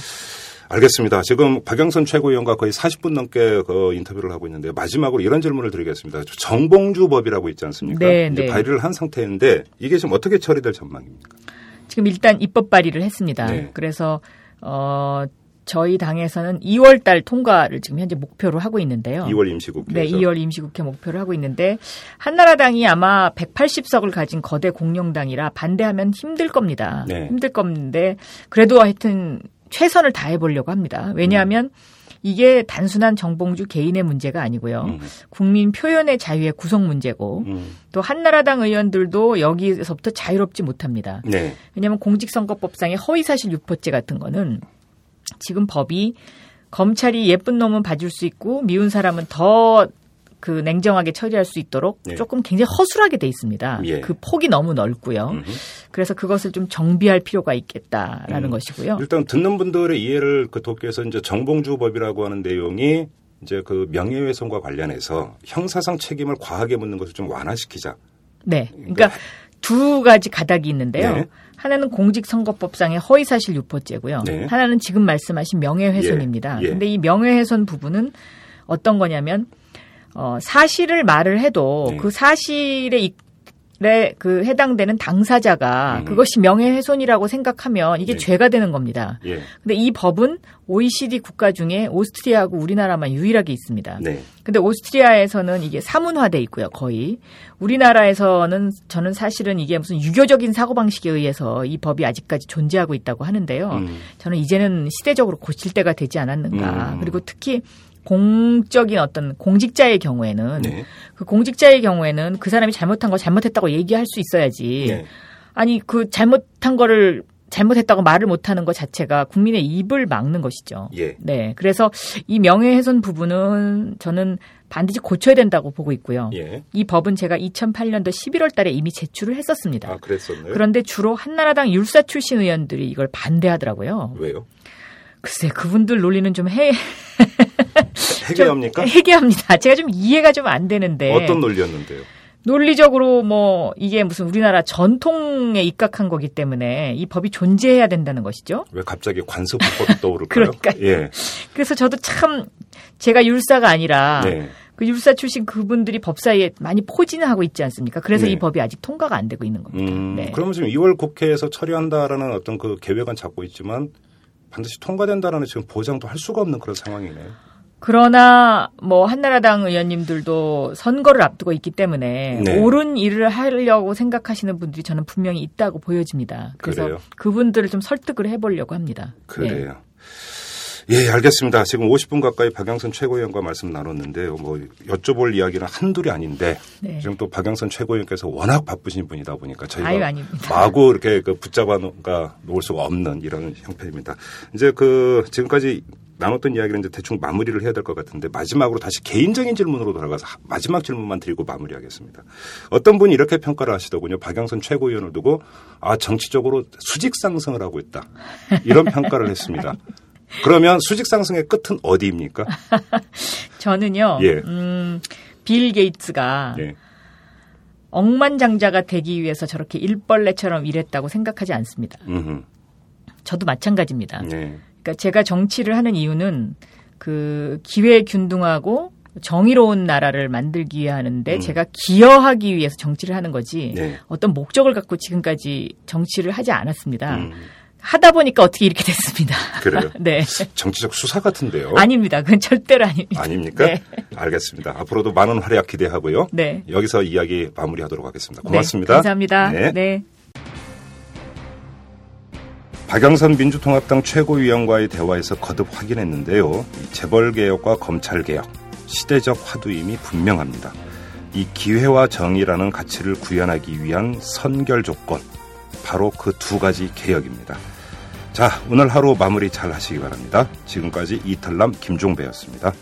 알겠습니다. 지금 박영선 최고위원과 거의 40분 넘게 그 인터뷰를 하고 있는데 마지막으로 이런 질문을 드리겠습니다. 정봉주 법이라고 있지 않습니까? 네, 이제 네. 발의를 한 상태인데 이게 지금 어떻게 처리될 전망입니까? 지금 일단 입법 발의를 했습니다. 네. 그래서 어 저희 당에서는 2월 달 통과를 지금 현재 목표로 하고 있는데요. 2월 임시국회. 네, 2월 임시국회 목표를 하고 있는데 한나라당이 아마 180석을 가진 거대 공룡당이라 반대하면 힘들 겁니다. 네. 힘들 건데 그래도 하여튼 최선을 다해 보려고 합니다. 왜냐하면 음. 이게 단순한 정봉주 개인의 문제가 아니고요. 음. 국민 표현의 자유의 구성 문제고 음. 또 한나라당 의원들도 여기서부터 자유롭지 못합니다. 네. 왜냐하면 공직선거법상의 허위사실 유포죄 같은 거는 지금 법이 검찰이 예쁜 놈은 봐줄 수 있고 미운 사람은 더 그 냉정하게 처리할 수 있도록 네. 조금 굉장히 허술하게 돼 있습니다. 예. 그 폭이 너무 넓고요. 음흠. 그래서 그것을 좀 정비할 필요가 있겠다라는 음. 것이고요. 일단 듣는 분들의 이해를 그 돕기 위해서 이제 정봉주법이라고 하는 내용이 이제 그 명예훼손과 관련해서 형사상 책임을 과하게 묻는 것을 좀 완화시키자. 네. 그러니까 두 가지 가닥이 있는데요. 네. 하나는 공직선거법상의 허위사실 유포죄고요. 네. 하나는 지금 말씀하신 명예훼손입니다. 예, 예. 근데 이 명예훼손 부분은 어떤 거냐면 어, 사실을 말을 해도 네. 그 사실에 이- 에그 해당되는 당사자가 음. 그것이 명예훼손이라고 생각하면 이게 네. 죄가 되는 겁니다. 예. 근데 이 법은 OECD 국가 중에 오스트리아하고 우리나라만 유일하게 있습니다. 네. 근데 오스트리아에서는 이게 사문화돼 있고요, 거의. 우리나라에서는 저는 사실은 이게 무슨 유교적인 사고방식에 의해서 이 법이 아직까지 존재하고 있다고 하는데요. 음. 저는 이제는 시대적으로 고칠 때가 되지 않았는가. 음. 그리고 특히 공적인 어떤 공직자의 경우에는 네. 그 공직자의 경우에는 그 사람이 잘못한 거 잘못했다고 얘기할 수 있어야지. 네. 아니 그 잘못한 거를 잘못했다고 말을 못하는 것 자체가 국민의 입을 막는 것이죠. 예. 네, 그래서 이 명예훼손 부분은 저는 반드시 고쳐야 된다고 보고 있고요. 예. 이 법은 제가 2008년도 11월 달에 이미 제출을 했었습니다. 아, 그랬었나요? 그런데 주로 한나라당 율사 출신 의원들이 이걸 반대하더라고요. 왜요? 글쎄, 그분들 논리는 좀 해, 해결합니까? 해계합니다. 제가 좀 이해가 좀 안 되는데. 어떤 논리였는데요? 논리적으로 뭐 이게 무슨 우리나라 전통에 입각한 거기 때문에 이 법이 존재해야 된다는 것이죠. 왜 갑자기 관습법이 떠오를까요? 그러니까요. 예. 그래서 저도 참 제가 율사가 아니라 네. 그 율사 출신 그분들이 법사위에 많이 포진을 하고 있지 않습니까? 그래서 네. 이 법이 아직 통과가 안 되고 있는 겁니다. 음, 네. 그러면 지금 2월 국회에서 처리한다라는 어떤 그 계획은 잡고 있지만 반드시 통과된다라는 지금 보장도 할 수가 없는 그런 상황이네요. 그러나 뭐 한나라당 의원님들도 선거를 앞두고 있기 때문에 네. 옳은 일을 하려고 생각하시는 분들이 저는 분명히 있다고 보여집니다. 그래서 그래요? 그분들을 좀 설득을 해보려고 합니다. 네. 그래요. 예, 알겠습니다. 지금 50분 가까이 박영선 최고위원과 말씀 나눴는데요. 뭐 여쭤볼 이야기는 한둘이 아닌데 네. 지금 또 박영선 최고위원께서 워낙 바쁘신 분이다 보니까 저희가 아유. 마구 이렇게 그 붙잡아 놓을 수가 없는 이런 형편입니다. 이제 그 지금까지 나눴던 이야기는 이제 대충 마무리를 해야 될 것 같은데 마지막으로 다시 개인적인 질문으로 돌아가서 하- 마지막 질문만 드리고 마무리하겠습니다. 어떤 분이 이렇게 평가를 하시더군요. 박영선 최고위원을 두고 아 정치적으로 수직 상승을 하고 있다. 이런 평가를 했습니다. 그러면 수직 상승의 끝은 어디입니까? 저는요, 예. 음, 빌 게이츠가 예. 억만장자가 되기 위해서 저렇게 일벌레처럼 일했다고 생각하지 않습니다. 음흠. 저도 마찬가지입니다. 네. 그러니까 제가 정치를 하는 이유는 그 기회 균등하고 정의로운 나라를 만들기 위해 하는데 음. 제가 기여하기 위해서 정치를 하는 거지 네. 어떤 목적을 갖고 지금까지 정치를 하지 않았습니다. 음, 하다 보니까 어떻게 이렇게 됐습니다. 그래요? 네. 정치적 수사 같은데요. 아닙니다. 그건 절대로 아닙니다. 아닙니까? 네. 알겠습니다. 앞으로도 많은 활약 기대하고요. 네. 여기서 이야기 마무리하도록 하겠습니다. 네, 고맙습니다. 감사합니다. 네. 네. 박영선 민주통합당 최고위원과의 대화에서 거듭 확인했는데요. 이 재벌개혁과 검찰개혁, 시대적 화두임이 분명합니다. 이 기회와 정의라는 가치를 구현하기 위한 선결 조건, 바로 그 두 가지 개혁입니다. 자, 오늘 하루 마무리 잘 하시기 바랍니다. 지금까지 이탈남 김종배였습니다.